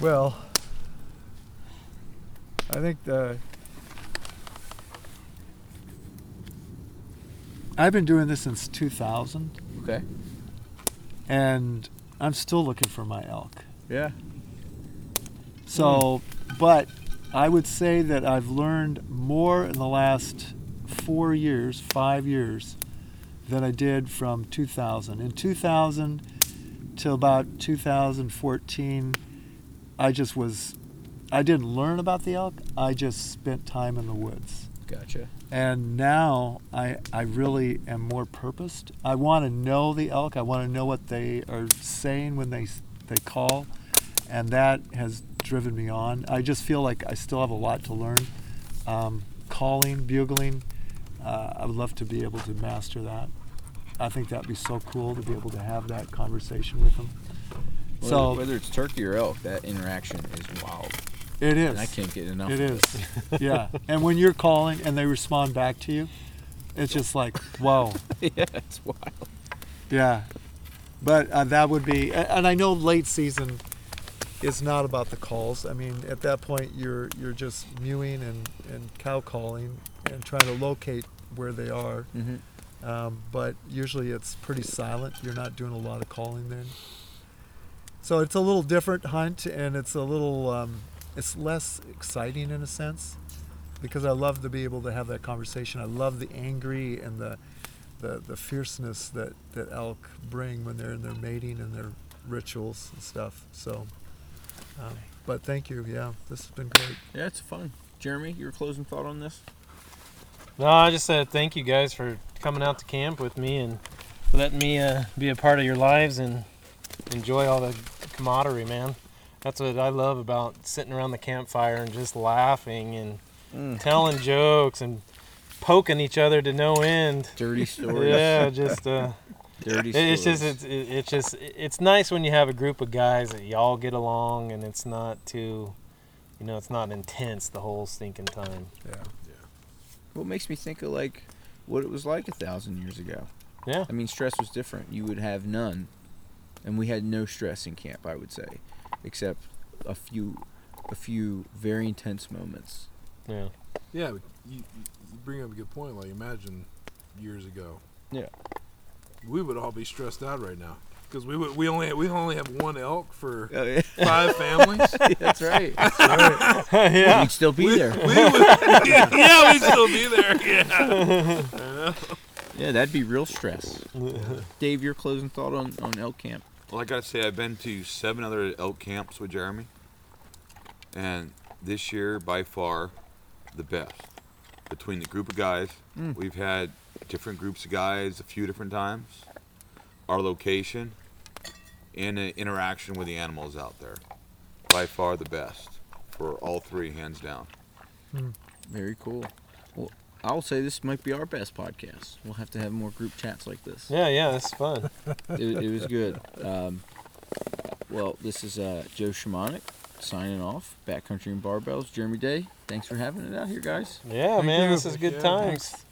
Speaker 2: Well, I think the. I've been doing this since 2000,
Speaker 1: okay,
Speaker 2: and I'm still looking for my elk.
Speaker 1: yeah,
Speaker 2: So, but I would say that I've learned more in the last four years, five years, than I did from 2000. In 2000 till about 2014, I just was, I didn't learn about the elk. I just spent time in the woods.
Speaker 1: gotcha.
Speaker 2: And now I, I really am more purposed. I want to know the elk. I want to know what they are saying when they they call, and that has driven me on. I just feel like I still have a lot to learn. Um, calling, bugling, uh, I would love to be able to master that. I think that'd be so cool to be able to have that conversation with them.
Speaker 1: Whether,
Speaker 2: So
Speaker 1: whether it's turkey or elk, that interaction is wild.
Speaker 2: it is.
Speaker 1: And I can't get enough.
Speaker 2: It is. yeah. And when you're calling and they respond back to you, it's just like, whoa.
Speaker 1: yeah, it's wild.
Speaker 2: Yeah, but uh, that would be, and I know late season is not about the calls. I mean, at that point, you're you're just mewing and, and cow calling and trying to locate where they are.
Speaker 1: Mm-hmm.
Speaker 2: Um, but usually it's pretty silent. You're not doing a lot of calling then. So it's a little different hunt, and it's a little, um, it's less exciting in a sense, because I love to be able to have that conversation. I love the angry and the, the, the fierceness that, that elk bring when they're in their mating and their rituals and stuff. So, um, but thank you. Yeah, this has been great.
Speaker 1: Yeah, it's fun. Jeremy, your closing thought on this?
Speaker 4: No, I just said thank you guys for coming out to camp with me and letting me uh, be a part of your lives and enjoy all the camaraderie, man. That's what I love about sitting around the campfire and just laughing and
Speaker 1: Mm.
Speaker 4: telling jokes and poking each other to no end.
Speaker 1: Dirty stories.
Speaker 4: Yeah, just uh,
Speaker 1: Dirty
Speaker 4: it- it's just it's it- it's just it's nice when you have a group of guys that y'all get along and it's not too, you know, it's not intense the whole stinking time.
Speaker 2: Yeah, yeah.
Speaker 1: What makes me think of like what it was like a thousand years ago.
Speaker 4: Yeah.
Speaker 1: I mean, stress was different. You would have none, and we had no stress in camp. I would say, except a few, a few very intense moments.
Speaker 4: Yeah.
Speaker 3: Yeah, but you, you bring up a good point. Like, imagine years ago.
Speaker 1: Yeah.
Speaker 3: We would all be stressed out right now because we would, we only we only have one elk for
Speaker 1: Oh, yeah.
Speaker 3: five families.
Speaker 1: That's right.
Speaker 4: yeah.
Speaker 1: We'd still be
Speaker 3: we,
Speaker 1: there.
Speaker 3: we would, yeah, we'd still be there. Yeah.
Speaker 1: Yeah, that'd be real stress. Dave, your closing thought on on elk camp?
Speaker 5: Well, I gotta say, I've been to seven other elk camps with Jeremy, and this year, by far, the best. Between the group of guys,
Speaker 1: Mm.
Speaker 5: we've had different groups of guys a few different times. Our location, and the interaction with the animals out there, by far the best for all three, hands down.
Speaker 1: Very cool. Well, I'll say this might be our best podcast. We'll have to have more group chats like this.
Speaker 4: Yeah, yeah, it's fun.
Speaker 1: it, it was good. Um, well, this is uh, Joe Shamonic signing off. Backcountry and Barbells. Jeremy Day. Thanks for having it out here, guys.
Speaker 4: Yeah,
Speaker 2: Thank
Speaker 4: man,
Speaker 2: you.
Speaker 4: this is good
Speaker 3: Yeah,
Speaker 4: times.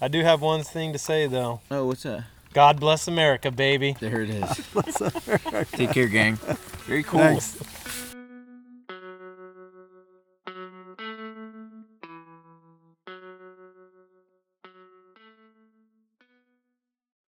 Speaker 4: I do have one thing to say though.
Speaker 1: Oh, what's that?
Speaker 4: God bless America, baby.
Speaker 1: There it is. Take care, gang. Very cool.
Speaker 2: Thanks.